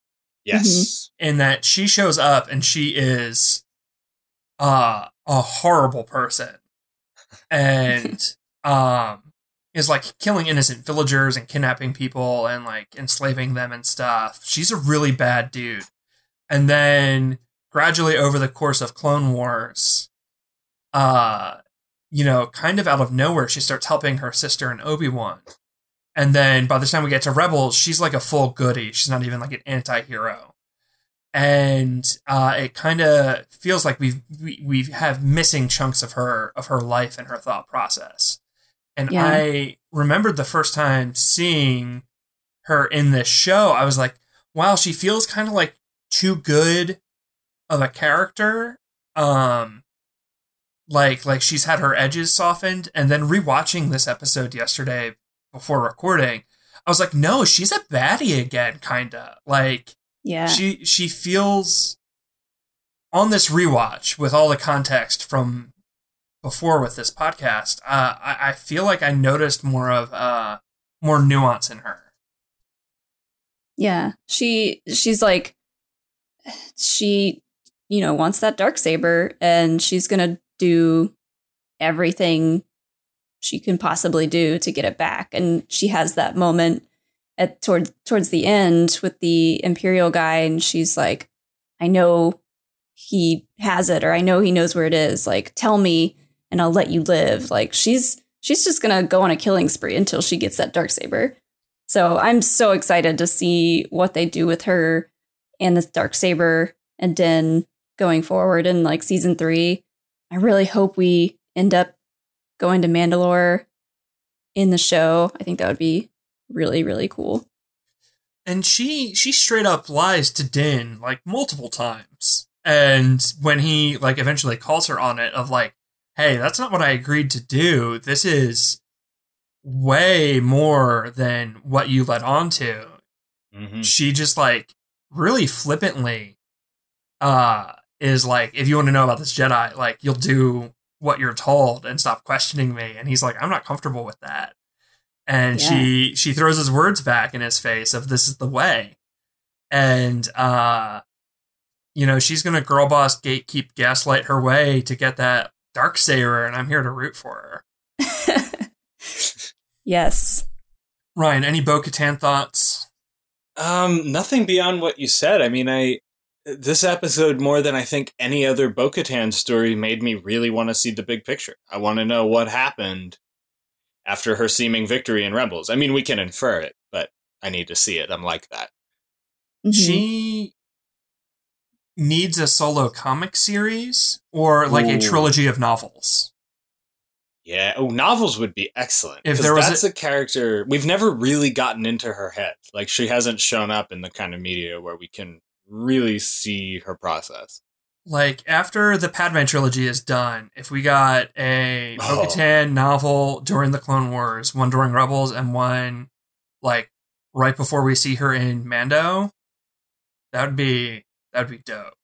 [SPEAKER 3] Yes.
[SPEAKER 2] in that she shows up and she is uh a horrible person and um is like killing innocent villagers and kidnapping people and like enslaving them and stuff. She's a really bad dude. And then gradually over the course of Clone Wars, uh, you know, kind of out of nowhere, she starts helping her sister and Obi-Wan. And then by the time we get to Rebels, she's like a full goody. She's not even like an anti-hero. And uh, it kind of feels like we've we, we have missing chunks of her of her life and her thought process. And
[SPEAKER 4] Yeah.
[SPEAKER 2] I remembered the first time seeing her in this show, I was like, wow, she feels kind of like too good of a character. Um like like she's had her edges softened and then rewatching this episode yesterday before recording, I was like, no, she's a baddie again, kinda. Like
[SPEAKER 4] Yeah.
[SPEAKER 2] she she feels on this rewatch with all the context from before with this podcast, uh, I, I feel like I noticed more of uh more nuance in her.
[SPEAKER 4] Yeah. She she's like she you know wants that dark saber and she's going to do everything she can possibly do to get it back and she has that moment at towards towards the end with the imperial guy and she's like I know he has it or I know he knows where it is like tell me and I'll let you live like she's she's just going to go on a killing spree until she gets that dark saber so I'm so excited to see what they do with her and this dark saber and then going forward in like season three. I really hope we end up going to Mandalore in the show. I think that would be really, really cool.
[SPEAKER 2] And she she straight up lies to Din like multiple times. And when he like eventually calls her on it of like, hey, that's not what I agreed to do. This is way more than what you let on to.
[SPEAKER 3] Mhm.
[SPEAKER 2] she just like really flippantly uh is like if you want to know about this jedi like you'll do what you're told and stop questioning me and he's like i'm not comfortable with that and she she throws his words back in his face of this is the way and uh you know she's gonna girl boss gatekeep gaslight her way to get that dark saber and i'm here to root for her
[SPEAKER 4] yes.
[SPEAKER 2] ryan any bo-katan thoughts
[SPEAKER 3] Um, nothing beyond what you said. I mean, I this episode more than I think any other Bo-Katan story made me really want to see the big picture. I want to know what happened after her seeming victory in Rebels. I mean, we can infer it, but I need to see it. I'm like that.
[SPEAKER 4] Mhm.
[SPEAKER 2] she needs a solo comic series or like a trilogy of novels.
[SPEAKER 3] Yeah. Oh, novels would be excellent.
[SPEAKER 2] If there was
[SPEAKER 3] that's a-, character we've never really gotten into her head. Like she hasn't shown up in the kind of media where we can really see her process.
[SPEAKER 2] Like after the Padme trilogy is done, if we got a
[SPEAKER 3] Oh.
[SPEAKER 2] Bo-Katan novel during the Clone Wars, one during Rebels, and one like right before we see her in Mando, that would be that would be dope.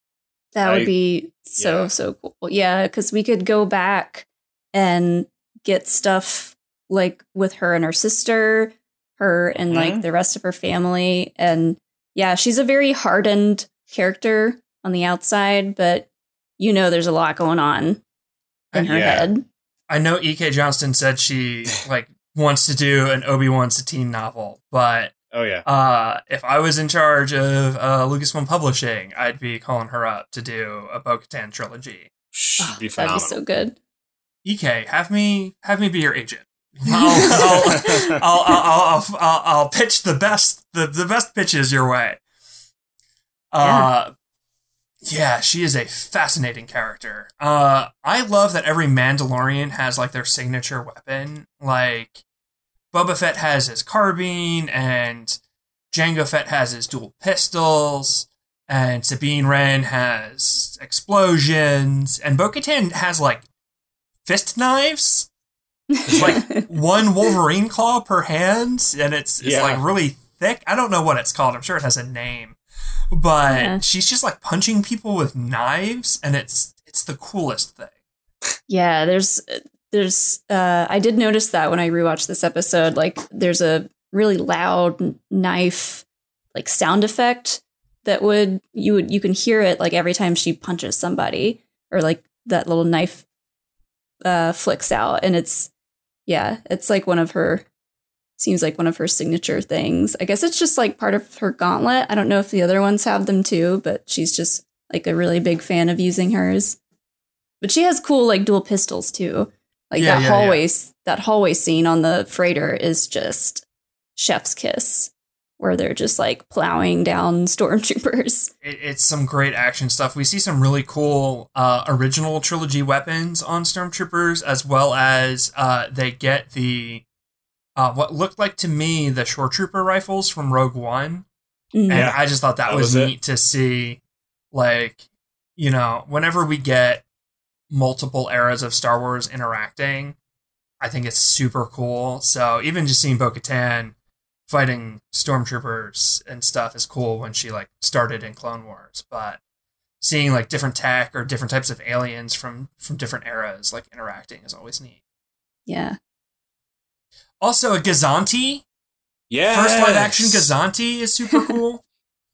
[SPEAKER 4] That would
[SPEAKER 3] I-
[SPEAKER 4] be so,
[SPEAKER 3] yeah.
[SPEAKER 4] so cool. Yeah, because we could go back and get stuff like with her and her sister, her and like
[SPEAKER 3] Mhm.
[SPEAKER 4] the rest of her family. And yeah, she's a very hardened character on the outside, but you know there's a lot going on in her
[SPEAKER 3] Yeah.
[SPEAKER 4] head.
[SPEAKER 2] I know E.K. Johnston said she like wants to do an Obi Wan Satine novel, but
[SPEAKER 3] Oh yeah.
[SPEAKER 2] uh, if I was in charge of uh, Lucasfilm Publishing, I'd be calling her up to do a Bo-Katan trilogy.
[SPEAKER 3] Should
[SPEAKER 4] Oh,
[SPEAKER 3] be
[SPEAKER 4] that'd be so good.
[SPEAKER 2] EK, have me have me be your agent. I'll, I'll, I'll, I'll, I'll, I'll, I'll pitch the best the, the best pitches your way. Uh, yeah, she is a fascinating character. Uh, I love that every Mandalorian has like their signature weapon. Like Boba Fett has his carbine, and Jango Fett has his dual pistols, and Sabine Wren has explosions, and Bo-Katan has like fist knives. It's like one Wolverine claw per hand, and it's it's
[SPEAKER 3] Yeah.
[SPEAKER 2] like really thick. I don't know what it's called. I'm sure it has a name, but
[SPEAKER 4] Yeah.
[SPEAKER 2] she's just like punching people with knives, and it's it's the coolest thing.
[SPEAKER 4] Yeah, there's there's uh I did notice that when I rewatched this episode like there's a really loud knife like sound effect that would you would you can hear it like every time she punches somebody or like that little knife uh flicks out and it's yeah, it's like one of her seems like one of her signature things. I guess it's just like part of her gauntlet. I don't know if the other ones have them too, but she's just like a really big fan of using hers. But she has cool like dual pistols too. Like
[SPEAKER 2] Yeah,
[SPEAKER 4] that
[SPEAKER 2] yeah,
[SPEAKER 4] hallway s that hallway scene on the freighter is just chef's kiss where they're just like plowing down stormtroopers.
[SPEAKER 2] it, it's some great action stuff. We see some really cool uh, original trilogy weapons on stormtroopers, as well as uh, they get the uh, what looked like to me the shore trooper rifles from Rogue One,
[SPEAKER 4] Mhm.
[SPEAKER 2] and
[SPEAKER 3] Yeah,
[SPEAKER 2] I just thought that,
[SPEAKER 3] that
[SPEAKER 2] was,
[SPEAKER 3] was it.
[SPEAKER 2] neat to see. Like, you know, whenever we get multiple eras of Star Wars interacting, I think it's super cool. So even just seeing Bo-Katan fighting stormtroopers and stuff is cool when she like started in Clone Wars, but seeing like different tech or different types of aliens from from different eras like interacting is always neat.
[SPEAKER 4] Yeah.
[SPEAKER 2] Also, a Gozanti,
[SPEAKER 3] Yeah.
[SPEAKER 2] first live action Gozanti is super cool.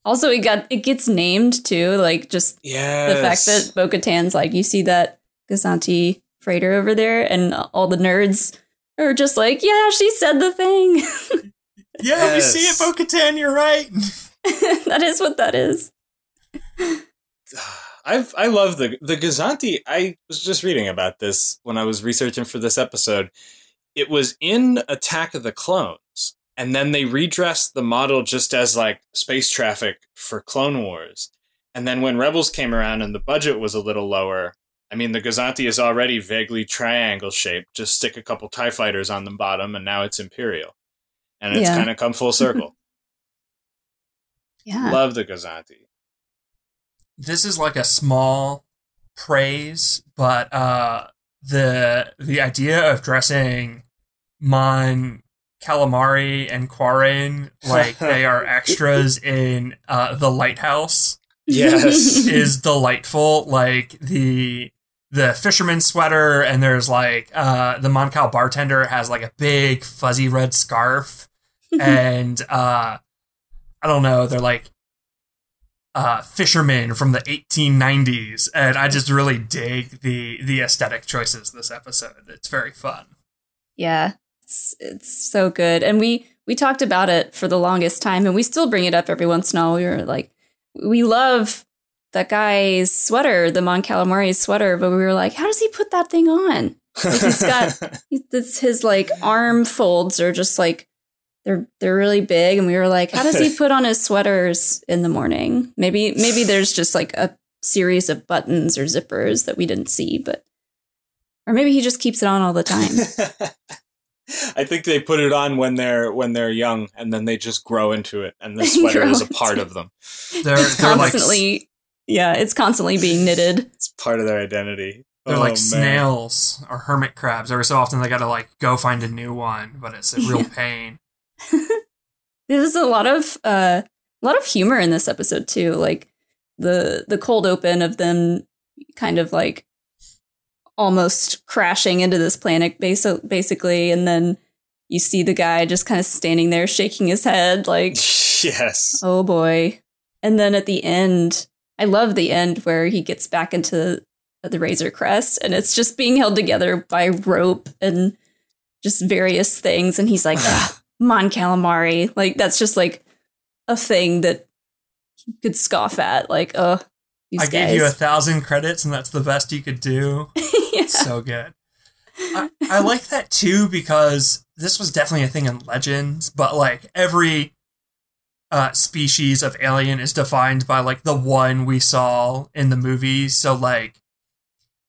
[SPEAKER 4] Also it got it gets named too, like just
[SPEAKER 3] Yeah.
[SPEAKER 4] the fact that Bo Katan's like, you see that Gozanti freighter over there, and all the nerds are just like, yeah, she said the thing.
[SPEAKER 2] yeah, we see it,
[SPEAKER 3] Yes.
[SPEAKER 2] Bo-Katan. You're right.
[SPEAKER 4] that is what that is.
[SPEAKER 3] I've I love the the Gozanti. I was just reading about this when I was researching for this episode. It was in Attack of the Clones, and then they redressed the model just as like space traffic for Clone Wars. And then when Rebels came around and the budget was a little lower, I mean the Gozanti is already vaguely triangle shaped. Just stick a couple Tie fighters on the bottom, and now it's Imperial, and it's
[SPEAKER 4] Yeah.
[SPEAKER 3] kind of come full circle.
[SPEAKER 4] Yeah.
[SPEAKER 3] Love the Gozanti.
[SPEAKER 2] this is like a small praise, but uh the the idea of dressing Mon Calamari and Quarren like they are extras in uh the lighthouse
[SPEAKER 3] Yes.
[SPEAKER 2] is delightful. Like the the fisherman sweater and there's like uh the Mon Cal bartender has like a big fuzzy red scarf and uh I don't know, they're like uh fishermen from the 1890s and I just really dig the the aesthetic choices this episode. It's very fun.
[SPEAKER 4] Yeah, it's it's so good, and we we talked about it for the longest time, and we still bring it up every once in a while. We were like, we love that guy's sweater, the Mon Calamari's sweater, but we were like, how does he put that thing on? Like he's got it's his like arm folds are just like they're they're really big, and we were like, how does he put on his sweaters in the morning? Maybe maybe there's just like a series of buttons or zippers that we didn't see, but or maybe he just keeps it on all the time.
[SPEAKER 3] I think they put it on when they're when they're young, and then they just grow into it, and the sweater is a part of them.
[SPEAKER 2] They're
[SPEAKER 4] it's
[SPEAKER 2] they're like
[SPEAKER 4] constantly yeah it's constantly being knitted
[SPEAKER 3] It's part of their identity.
[SPEAKER 2] They're
[SPEAKER 3] Oh,
[SPEAKER 2] like
[SPEAKER 3] man.
[SPEAKER 2] snails or hermit crabs. Every so often they gotta like go find a new one, but it's a real pain.
[SPEAKER 4] there's a lot of uh a lot of humor in this episode too like the the cold open of them kind of like almost crashing into this planet basi- basically and then you see the guy just kind of standing there shaking his head like
[SPEAKER 3] yes.
[SPEAKER 4] oh boy. And then at the end i love the end where he gets back into the razor crest and it's just being held together by rope and just various things and he's like mon calamari. Like that's just like a thing that he could scoff at like uh these
[SPEAKER 2] I
[SPEAKER 4] guys.
[SPEAKER 2] gave you a thousand credits, and that's the best you could do.
[SPEAKER 4] yeah.
[SPEAKER 2] So good. I, I like that too because this was definitely a thing in Legends, but like every uh, species of alien is defined by like the one we saw in the movies. So like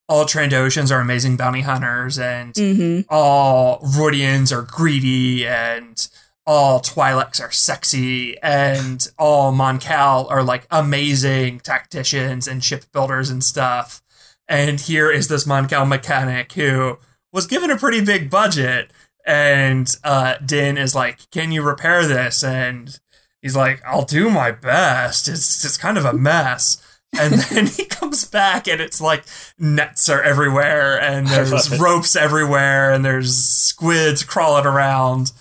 [SPEAKER 2] all Trandoshans are amazing bounty hunters, and
[SPEAKER 4] Mhm.
[SPEAKER 2] all Rodians are greedy, and all Twi'leks are sexy, and all Mon Cal are like amazing tacticians and shipbuilders and stuff. And here is this Mon Cal mechanic who was given a pretty big budget, and uh, Din is like, "Can you repair this?" And he's like, "I'll do my best. It's it's kind of a mess." And then he comes back, and it's like nets are everywhere, and there's ropes everywhere, and there's squids crawling around.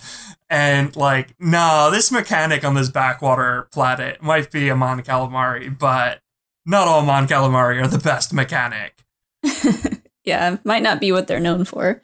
[SPEAKER 2] And like, no, this mechanic on this backwater planet might be a Mon Calamari, but not all Mon Calamari are the best mechanic.
[SPEAKER 4] yeah, might not be what they're known for.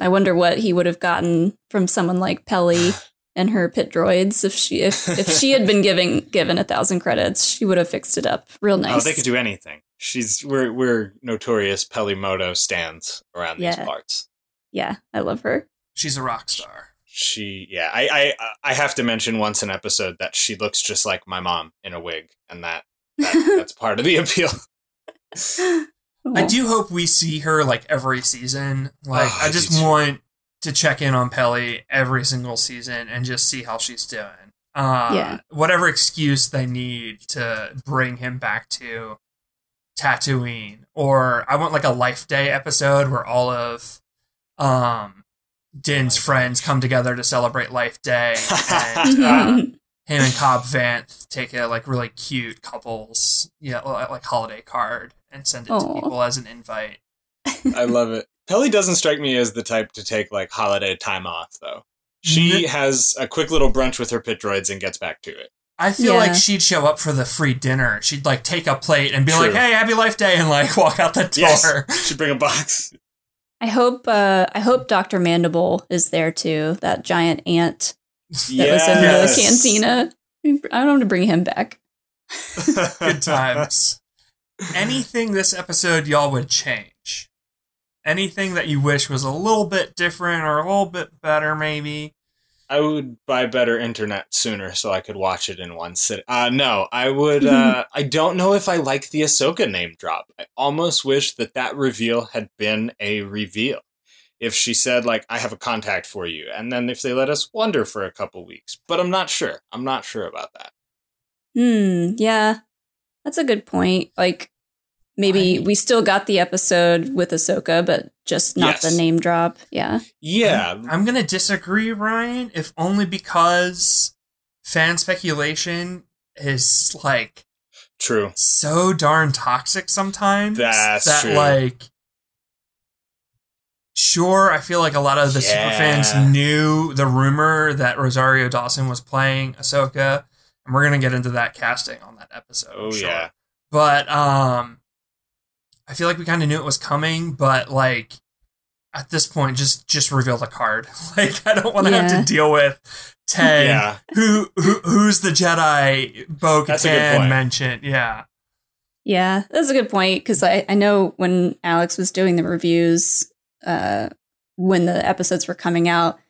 [SPEAKER 4] I wonder what he would have gotten from someone like Peli and her pit droids if she if if she had been giving given a thousand credits, she would have fixed it up real nice.
[SPEAKER 3] Oh, they could do anything. She's we're we're notorious Peli Motto stands around
[SPEAKER 4] Yeah.
[SPEAKER 3] these parts.
[SPEAKER 4] yeah, I love her.
[SPEAKER 2] She's a rock star.
[SPEAKER 3] She yeah, I, I I have to mention once an episode that she looks just like my mom in a wig, and that, that that's part of the appeal.
[SPEAKER 2] I do hope we see her like every season. Like,
[SPEAKER 3] Oh,
[SPEAKER 2] I
[SPEAKER 3] I
[SPEAKER 2] just
[SPEAKER 3] too.
[SPEAKER 2] want to check in on Peli every single season and just see how she's doing. Uh,
[SPEAKER 4] Yeah.
[SPEAKER 2] Whatever excuse they need to bring him back to Tatooine, or I want like a Life Day episode where all of um, Din's friends come together to celebrate Life Day, and uh, him and Cobb Vanth take a like really cute couples, yeah, like holiday card and send it to people as an invite.
[SPEAKER 3] I love it. Peli doesn't strike me as the type to take like holiday time off though. She has a quick little brunch with her pit droids and gets back to it.
[SPEAKER 2] I feel
[SPEAKER 4] Yeah.
[SPEAKER 2] like she'd show up for the free dinner. She'd like take a plate and be
[SPEAKER 3] True.
[SPEAKER 2] like, "Hey, happy Life Day," and like walk out the door.
[SPEAKER 3] Yes, she'd bring a box.
[SPEAKER 4] I hope uh I hope Dr. Mandible is there too, that giant ant that was in the cantina. I want to bring him back.
[SPEAKER 2] Good times. Anything this episode y'all would change? Anything that you wish was a little bit different or a little bit better, maybe?
[SPEAKER 3] I would buy better internet sooner so I could watch it in one sit. Uh, no, I would. Uh, I don't know if I like the Ahsoka name drop. I almost wish that that reveal had been a reveal. If she said like, "I have a contact for you," and then if they let us wonder for a couple weeks, but I'm not sure. I'm not sure about that.
[SPEAKER 4] Hmm, yeah. That's a good point. Like maybe
[SPEAKER 2] I-
[SPEAKER 4] we still got the episode with Ahsoka, but just not
[SPEAKER 3] Yes.
[SPEAKER 4] the name drop. Yeah.
[SPEAKER 3] Yeah,
[SPEAKER 2] I'm gonna disagree, Ryan, if only because fan speculation is like
[SPEAKER 3] true.
[SPEAKER 2] so darn toxic sometimes
[SPEAKER 3] That's
[SPEAKER 2] that
[SPEAKER 3] true.
[SPEAKER 2] like sure i feel like a lot of the
[SPEAKER 3] Yeah.
[SPEAKER 2] superfans knew the rumor that rosario dawson was playing ahsoka and we're gonna get into that casting on that episode
[SPEAKER 3] Oh
[SPEAKER 2] sure.
[SPEAKER 3] yeah.
[SPEAKER 2] but um i feel like we kind of knew it was coming but like at this point just just reveal the card like i don't want to have to deal with 10
[SPEAKER 3] Yeah.
[SPEAKER 2] who, who who's the jedi bo
[SPEAKER 3] That's a
[SPEAKER 2] katan mentioned yeah
[SPEAKER 4] Yeah, that's a good point because I, I know when Alex was doing the reviews, uh, when the episodes were coming out,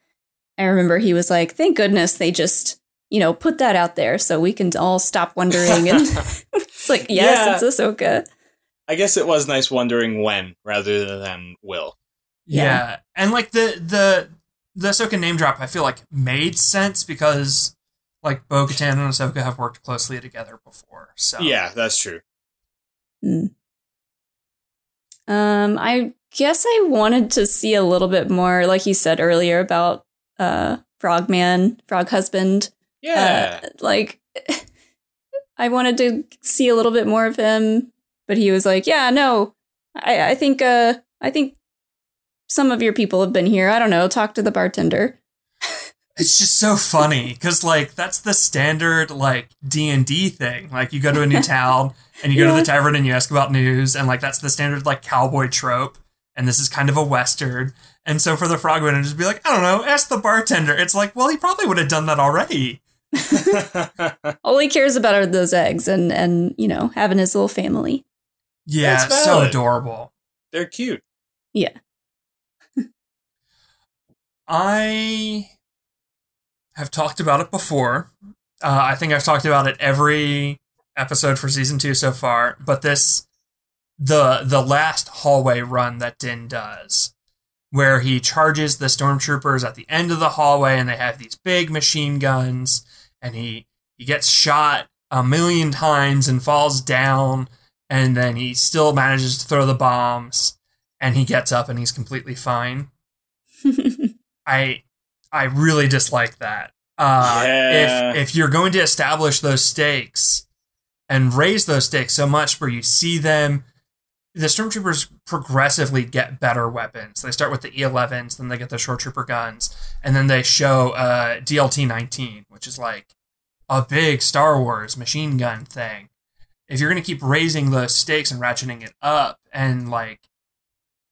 [SPEAKER 4] I remember he was like, "Thank goodness they just you know put that out there so we can all stop wondering." And it's like, yes,
[SPEAKER 3] Yeah.
[SPEAKER 4] it's Ahsoka.
[SPEAKER 3] I guess it was nice wondering when rather than will.
[SPEAKER 2] Yeah.
[SPEAKER 4] Yeah.
[SPEAKER 2] And like the the the Ahsoka name drop I feel like made sense because like Bo Katan and Ahsoka have worked closely together before. So
[SPEAKER 3] Yeah, that's true.
[SPEAKER 4] Mm. Um, I guess I wanted to see a little bit more, like you said earlier about uh Frogman, Frog Husband.
[SPEAKER 3] Yeah.
[SPEAKER 4] Uh, like I wanted to see a little bit more of him, but he was like, "Yeah, no, I, I think, uh, I think some of your people have been here. I don't know. Talk to the bartender.
[SPEAKER 2] It's just so funny because like that's the standard like D and D thing. Like you go to a new town and you go to the tavern and you ask about news, and like that's the standard like cowboy trope. And this is kind of a western. And so for the frogman to just be like, I don't know, ask the bartender. It's like, well, he probably would have done that already.
[SPEAKER 4] All he cares about are those eggs and and you know having his little family.
[SPEAKER 2] Yeah,
[SPEAKER 3] That's
[SPEAKER 2] so adorable.
[SPEAKER 3] They're cute.
[SPEAKER 4] Yeah.
[SPEAKER 2] I have talked about it before. Uh, I think I've talked about it every episode for season two so far. But this, the the last hallway run that Din does, where he charges the stormtroopers at the end of the hallway, and they have these big machine guns, and he he gets shot a million times and falls down, and then he still manages to throw the bombs, and he gets up and he's completely fine. I I really dislike that. Uh,
[SPEAKER 3] Yeah.
[SPEAKER 2] If if you're going to establish those stakes and raise those stakes so much where you see them, the stormtroopers progressively get better weapons. They start with the E11s, then they get the shore trooper guns, and then they show uh, DLT 19, which is like a big Star Wars machine gun thing. If you're going to keep raising the stakes and ratcheting it up, and like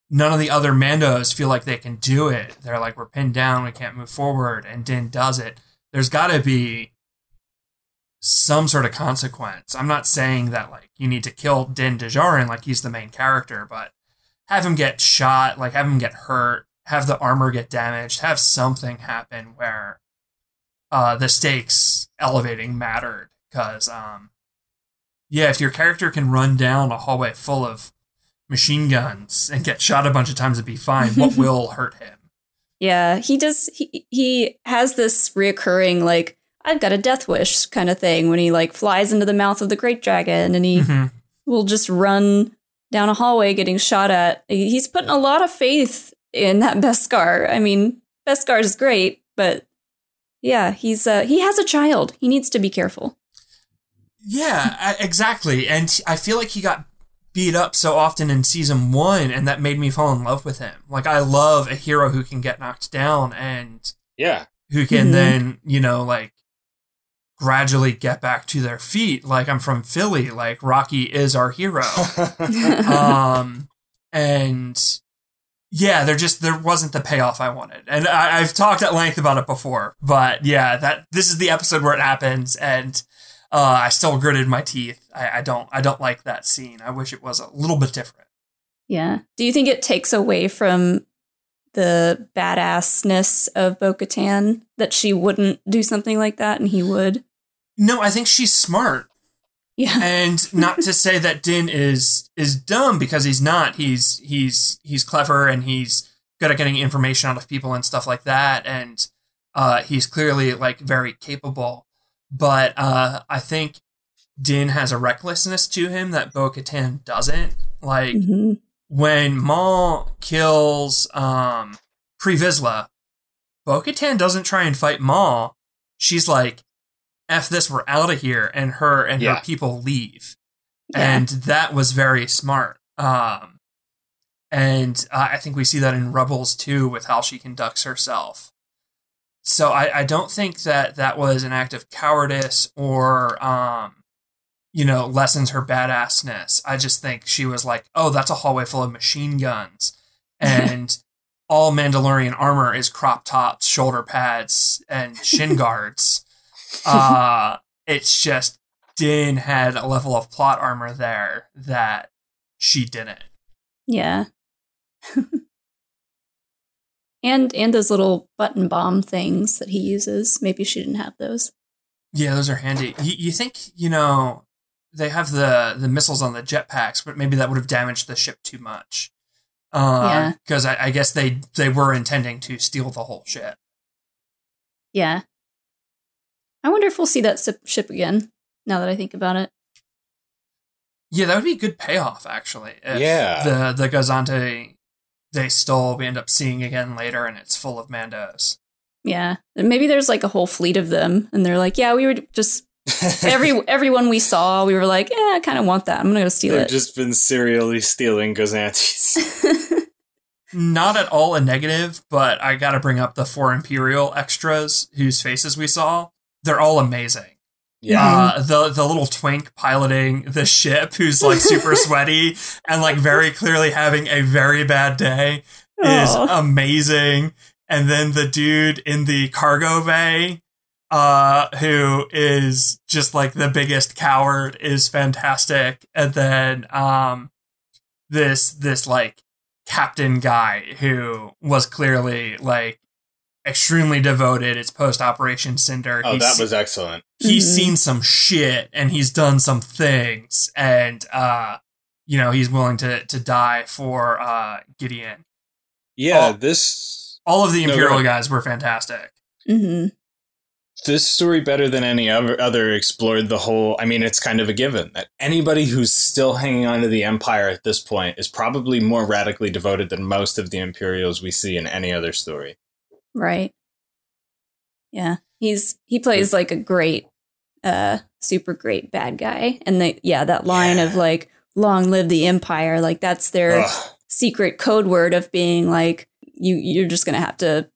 [SPEAKER 2] none of the other Mandos feel like they can do it. They're like, we're pinned down, we can't move forward, and Din does it. There's got to be some sort of consequence. I'm not saying that like you need to kill Din Djarin like he's the main character, but have him get shot, like have him get hurt, have the armor get damaged, have something happen where uh, the stakes elevating mattered. Because um, yeah, if your character can run down a hallway full of machine guns and get shot a bunch of times and be fine, what will hurt him?
[SPEAKER 4] Yeah, he does. He he has this reoccurring like I've got a death wish kind of thing when he like flies into the mouth of the great dragon and he
[SPEAKER 2] Mhm.
[SPEAKER 4] will just run down a hallway getting shot at. He's putting a lot of faith in that Beskar. I mean, Beskar is great, but yeah, he's uh, he has a child. He needs to be careful.
[SPEAKER 2] Yeah, exactly. And I feel like he got beat up so often in season one, and that made me fall in love with him. Like, I love a hero who can get knocked down and
[SPEAKER 3] Yeah.
[SPEAKER 2] who can
[SPEAKER 4] Mhm.
[SPEAKER 2] then, you know, like gradually get back to their feet. Like, I'm from Philly. Like, Rocky is our hero. um, and yeah, there just there wasn't the payoff I wanted, and I, I've talked at length about it before. But yeah, that this is the episode where it happens, and uh, I still gritted my teeth. I, I don't I don't like that scene. I wish it was a little bit different.
[SPEAKER 4] Yeah. Do you think it takes away from the badassness of Bo Katan that she wouldn't do something like that and he would?
[SPEAKER 2] No, I think she's smart.
[SPEAKER 4] Yeah.
[SPEAKER 2] and not to say that Din is is dumb because he's not. He's he's he's clever and he's good at getting information out of people and stuff like that. And uh, he's clearly like very capable. But uh, I think Din has a recklessness to him that Bo Katan doesn't. Like
[SPEAKER 4] Mhm.
[SPEAKER 2] when Maul kills um, Pre Vizsla, Bo Katan doesn't try and fight Maul. She's like, F this, we're out of here. And her and
[SPEAKER 3] Yeah.
[SPEAKER 2] her people leave.
[SPEAKER 4] Yeah.
[SPEAKER 2] And that was very smart. Um, and uh, I think we see that in Rebels too with how she conducts herself. So I, I don't think that that was an act of cowardice or, um, you know, lessens her badassness. I just think she was like, oh, that's a hallway full of machine guns. And all Mandalorian armor is crop tops, shoulder pads, and shin guards. Uh, it's just Din had a level of plot armor there that she didn't.
[SPEAKER 4] Yeah. and and those little button bomb things that he uses. Maybe she didn't have those.
[SPEAKER 2] Yeah, those are handy. You, you think, you know, they have the, the missiles on the jetpacks, but maybe that would have damaged the ship too much.
[SPEAKER 4] Uh, yeah.
[SPEAKER 2] Because I, I guess they, they were intending to steal the whole ship.
[SPEAKER 4] Yeah. I wonder if we'll see that sip- ship again. Now that I think about it.
[SPEAKER 2] Yeah, that would be a good payoff, actually. If
[SPEAKER 3] Yeah.
[SPEAKER 2] The, the Gozanti they stole, we end up seeing again later, and it's full of Mandos.
[SPEAKER 4] Yeah. And maybe there's like a whole fleet of them, and they're like, yeah, we were just every everyone we saw, we were like, yeah, I kind of want that. I'm gonna go steal it.
[SPEAKER 3] They've
[SPEAKER 4] it.
[SPEAKER 3] just been serially stealing Gozantis.
[SPEAKER 2] not at all a negative, but I got to bring up the four Imperial extras whose faces we saw. They're all amazing.
[SPEAKER 3] Yeah.
[SPEAKER 2] Uh, the the little twink piloting the ship who's like super sweaty and like very clearly having a very bad day is
[SPEAKER 4] Aw.
[SPEAKER 2] amazing. And then the dude in the cargo bay, uh, who is just like the biggest coward is fantastic. And then um this this like captain guy who was clearly like extremely devoted. It's post Operation Cinder.
[SPEAKER 3] oh,
[SPEAKER 2] He's-
[SPEAKER 3] that was excellent.
[SPEAKER 2] he's
[SPEAKER 4] Mhm.
[SPEAKER 2] seen some shit and he's done some things and uh you know he's willing to to die for uh gideon
[SPEAKER 3] Yeah,
[SPEAKER 2] Oh.
[SPEAKER 3] this
[SPEAKER 2] all of the imperial
[SPEAKER 3] ahead.
[SPEAKER 2] guys were fantastic
[SPEAKER 4] hmm
[SPEAKER 3] this story better than any other other explored the whole i mean it's kind of a given that anybody who's still hanging on to the empire at this point is probably more radically devoted than most of the imperials we see in any other story
[SPEAKER 4] Right. Yeah. He's he plays like a great uh super great bad guy. And they yeah, that line of like long live the empire, like that's their
[SPEAKER 3] Ugh.
[SPEAKER 4] secret code word of being like you you're just going to have to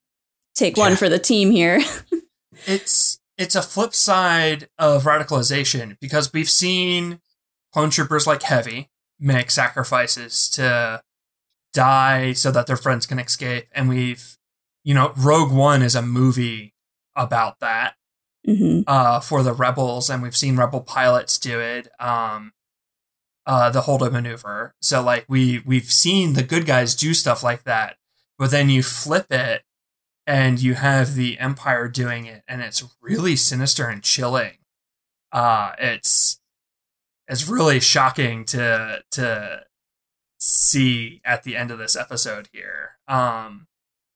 [SPEAKER 4] take one for the team here.
[SPEAKER 2] it's it's a flip side of radicalization because we've seen clone troopers like heavy make sacrifices to die so that their friends can escape and we've you know rogue one is a movie about that
[SPEAKER 4] hmm
[SPEAKER 2] uh, for the rebels, and we've seen rebel pilots do it. Um, uh, the Holdo maneuver. So like we we've seen the good guys do stuff like that, but then you flip it, and you have the Empire doing it, and it's really sinister and chilling. Uh, it's it's really shocking to to see at the end of this episode here. Um,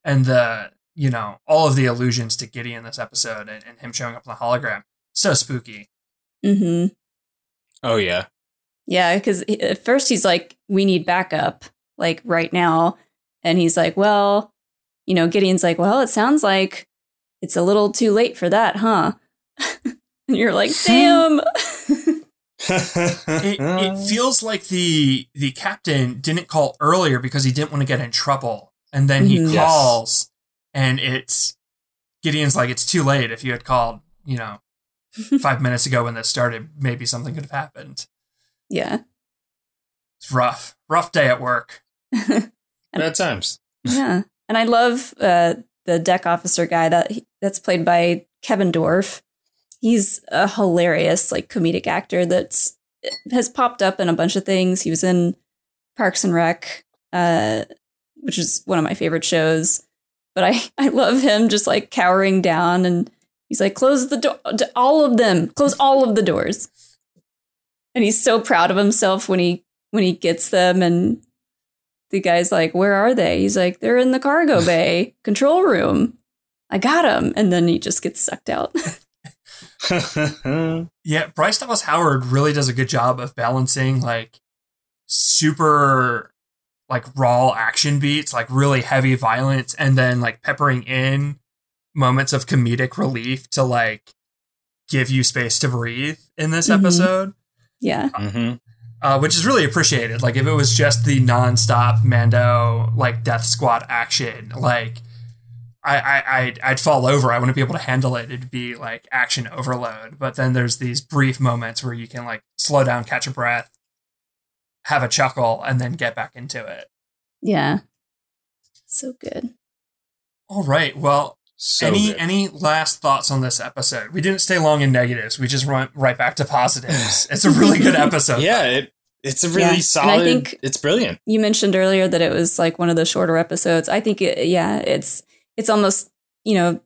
[SPEAKER 2] and the you know all of the allusions to Gideon this episode and, and him showing up on the hologram so spooky.
[SPEAKER 4] hmm
[SPEAKER 3] oh yeah
[SPEAKER 4] Yeah, cuz at first he's like we need backup like right now and he's like, "Well, you know, Gideon's like, "Well, it sounds like it's a little too late for that, huh?" and you're like, "Damn."
[SPEAKER 2] It, it feels like the the captain didn't call earlier because he didn't want to get in trouble, and then he
[SPEAKER 4] Mhm.
[SPEAKER 3] Yes.
[SPEAKER 2] calls, and it's Gideon's like it's too late. If you had called, you know, five minutes ago when this started, maybe something could have happened.
[SPEAKER 4] yeah.
[SPEAKER 2] It's rough, rough day at work.
[SPEAKER 3] bad times
[SPEAKER 4] Yeah, and I love uh, the deck officer guy that that's played by Kevin Dorff. He's a hilarious, like comedic actor that's has popped up in a bunch of things. He was in Parks and Rec, uh, which is one of my favorite shows. But I I love him just like cowering down and he's like, close the door, to all of them, close all of the doors. And he's so proud of himself when he when he gets them and the guy's like, Where are they? He's like, They're in the cargo bay control room. I got him. And then he just gets sucked out.
[SPEAKER 2] Yeah, Bryce Dallas Howard really does a good job of balancing like super like raw action beats, like really heavy violence, and then like peppering in moments of comedic relief to like give you space to breathe in this
[SPEAKER 4] Mhm.
[SPEAKER 2] episode,
[SPEAKER 4] yeah.
[SPEAKER 3] hmm
[SPEAKER 2] uh, which is really appreciated. Like if it was just the nonstop Mando like Death Squad action, like I, I I'd, I'd fall over. I wouldn't be able to handle it. It'd be like action overload. But then there's these brief moments where you can like slow down, catch a breath, have a chuckle, and then get back into it.
[SPEAKER 4] Yeah. So good.
[SPEAKER 2] All right. Well,
[SPEAKER 3] so
[SPEAKER 2] any
[SPEAKER 3] good.
[SPEAKER 2] any last thoughts on this episode? We didn't stay long in negatives. We just went right back to positives. It's a really good episode.
[SPEAKER 3] yeah it, it's a really
[SPEAKER 4] Yeah, and I
[SPEAKER 3] solid
[SPEAKER 4] think-
[SPEAKER 3] it's brilliant
[SPEAKER 4] You mentioned earlier that it was like one of the shorter episodes. I think, it, yeah, it's it's almost you know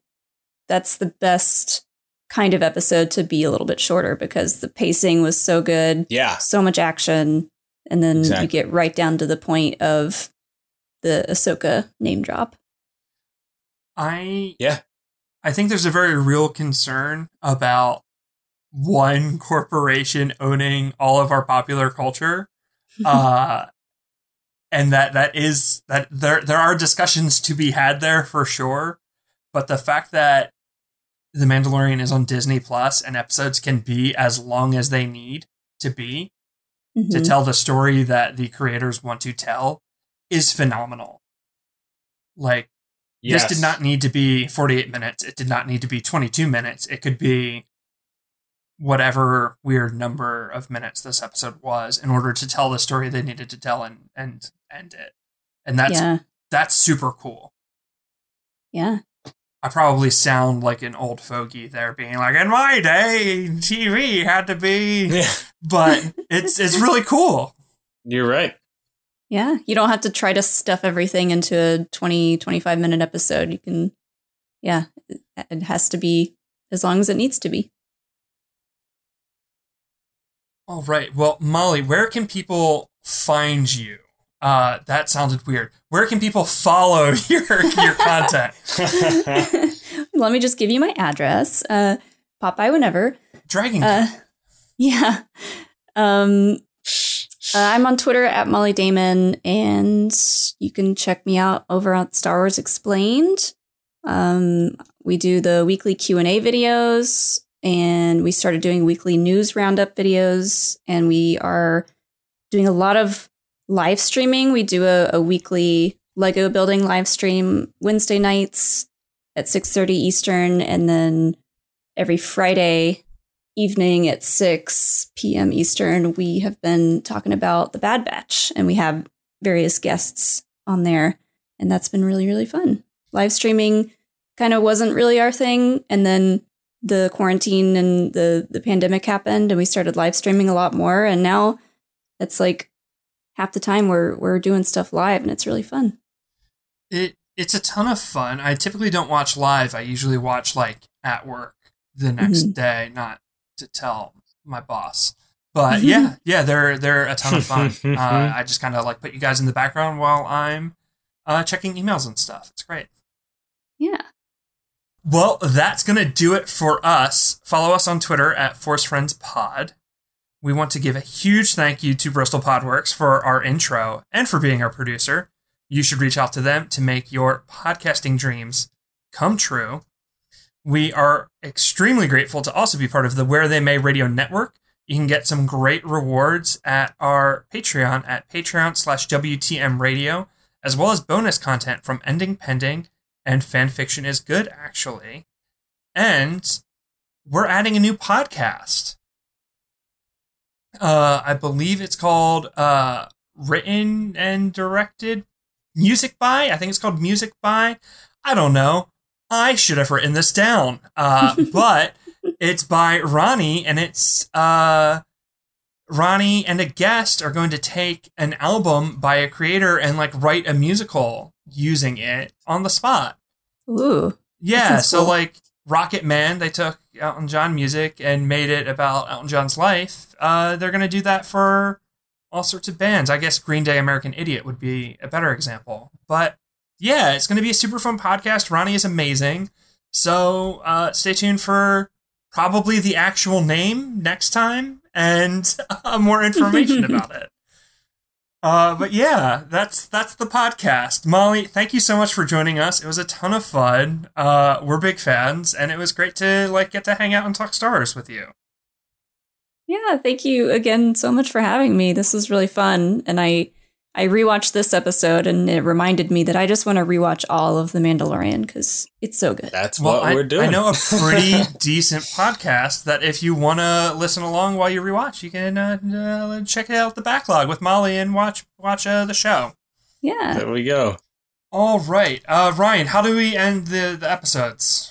[SPEAKER 4] that's the best kind of episode to be a little bit shorter because the pacing was so good,
[SPEAKER 3] yeah
[SPEAKER 4] so much action, and then
[SPEAKER 3] Exactly.
[SPEAKER 4] you get right down to the point of the Ahsoka name drop.
[SPEAKER 2] I
[SPEAKER 3] Yeah.
[SPEAKER 2] I think there's a very real concern about one corporation owning all of our popular culture. Uh and that that is that there there are discussions to be had there for sure, but the fact that The Mandalorian is on Disney Plus and episodes can be as long as they need to be to
[SPEAKER 4] Mhm.
[SPEAKER 2] tell the story that the creators want to tell is phenomenal. Like
[SPEAKER 3] Yes.
[SPEAKER 2] this did not need to be 48 minutes. It did not need to be 22 minutes. It could be whatever weird number of minutes this episode was in order to tell the story they needed to tell and and end it. And that's
[SPEAKER 4] yeah,
[SPEAKER 2] that's super cool.
[SPEAKER 4] yeah.
[SPEAKER 2] I probably sound like an old fogey there being like in my day TV had to be
[SPEAKER 3] Yeah,
[SPEAKER 2] but it's it's really cool.
[SPEAKER 3] you're right.
[SPEAKER 4] Yeah, you don't have to try to stuff everything into a 20, 25 minute episode. You can, yeah, it- it has to be as long as it needs to be.
[SPEAKER 2] All right. Well, Molly, where can people find you? Uh, that sounded weird. Where can people follow your your content?
[SPEAKER 4] Let me just give you my address. Uh, pop by whenever.
[SPEAKER 2] Dragon.
[SPEAKER 4] Uh, yeah. Um, uh, I'm on Twitter at Molly Damon, and you can check me out over on Star Wars Explained. Um, we do the weekly Q and A videos, and we started doing weekly news roundup videos, and we are doing a lot of live streaming. We do a, a weekly Lego building live stream Wednesday nights at 6:30 Eastern, and then every Friday evening at 6 p.m. Eastern, we have been talking about the Bad Batch, and we have various guests on there, and that's been really, really fun. Live streaming kind of wasn't really our thing, and then the quarantine and the the pandemic happened, and we started live streaming a lot more, and now it's like half the time we're we're doing stuff live, and it's really fun.
[SPEAKER 2] it it's a ton of fun. I typically don't watch live. I usually watch like at work the next
[SPEAKER 4] Mhm.
[SPEAKER 2] day, not to tell my boss. But yeah, yeah, they're they're a ton of fun. uh, I just kind of like put you guys in the background while I'm uh, checking emails and stuff. It's great.
[SPEAKER 4] Yeah.
[SPEAKER 2] Well, that's going to do it for us. Follow us on Twitter at Force Friends Pod. We want to give a huge thank you to Bristol Podworks for our intro and for being our producer. You should reach out to them to make your podcasting dreams come true. We are extremely grateful to also be part of the Where They May Radio Network. You can get some great rewards at our Patreon at Patreon slash WTM Radio, as well as bonus content from Ending Pending and Fanfiction is Good, actually. And we're adding a new podcast. Uh, I believe it's called uh, Written and Directed Music by. I think it's called Music by. I don't know. I should have written this down. Uh, but it's by Ronnie, and it's uh, Ronnie and a guest are going to take an album by a creator and like write a musical using it on the spot.
[SPEAKER 4] Ooh.
[SPEAKER 2] Yeah, so
[SPEAKER 4] cool.
[SPEAKER 2] like Rocket Man, they took Elton John music and made it about Elton John's life. Uh, they're gonna do that for all sorts of bands. I guess Green Day, American Idiot would be a better example. But yeah, it's gonna be a super fun podcast. Ronnie is amazing. So uh, stay tuned for probably the actual name next time and uh, more information about it. Uh, but yeah, that's that's the podcast. Molly, thank you so much for joining us. It was a ton of fun. Uh, we're big fans, and it was great to like get to hang out and talk stars with you.
[SPEAKER 4] Yeah, thank you again so much for having me. This was really fun, and I I rewatched this episode, and it reminded me that I just want to rewatch all of The Mandalorian because it's so good.
[SPEAKER 3] That's
[SPEAKER 2] Well,
[SPEAKER 3] what
[SPEAKER 2] I,
[SPEAKER 3] we're doing.
[SPEAKER 2] I know a pretty decent podcast that if you want to listen along while you rewatch, you can uh, uh, check out the backlog with Molly and watch watch uh, the show.
[SPEAKER 4] Yeah,
[SPEAKER 3] There we go.
[SPEAKER 2] All right, uh, Ryan, how do we end the, the episodes?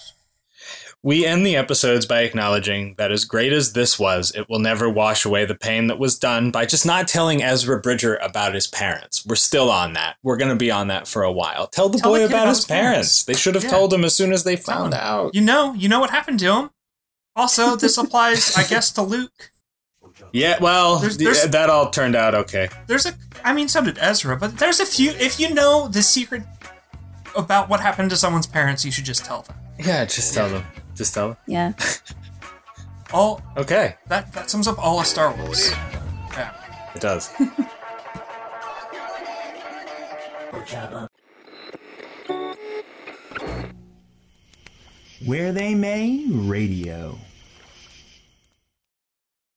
[SPEAKER 3] We end the episodes by acknowledging that as great as this was, it will never wash away the pain that was done by just not telling Ezra Bridger about his parents. We're still on that. We're going to be on that for a while. Tell the
[SPEAKER 2] Tell
[SPEAKER 3] boy
[SPEAKER 2] the
[SPEAKER 3] about
[SPEAKER 2] about
[SPEAKER 3] his parents.
[SPEAKER 2] parents.
[SPEAKER 3] They should have
[SPEAKER 2] Yeah.
[SPEAKER 3] told him as soon as they found out.
[SPEAKER 2] You know, you know what happened to him. Also, this applies, I guess, to Luke.
[SPEAKER 3] Yeah, well,
[SPEAKER 2] There's- there's-
[SPEAKER 3] that all turned out okay.
[SPEAKER 2] There's a, I mean, so did Ezra, but there's a few. If you know the secret about what happened to someone's parents, you should just tell them.
[SPEAKER 3] Yeah, just tell them. Just tell them.
[SPEAKER 4] yeah.
[SPEAKER 2] All
[SPEAKER 3] Okay,
[SPEAKER 2] that that sums up all of Star Wars. Yeah.
[SPEAKER 3] it does.
[SPEAKER 1] Where They May Radio.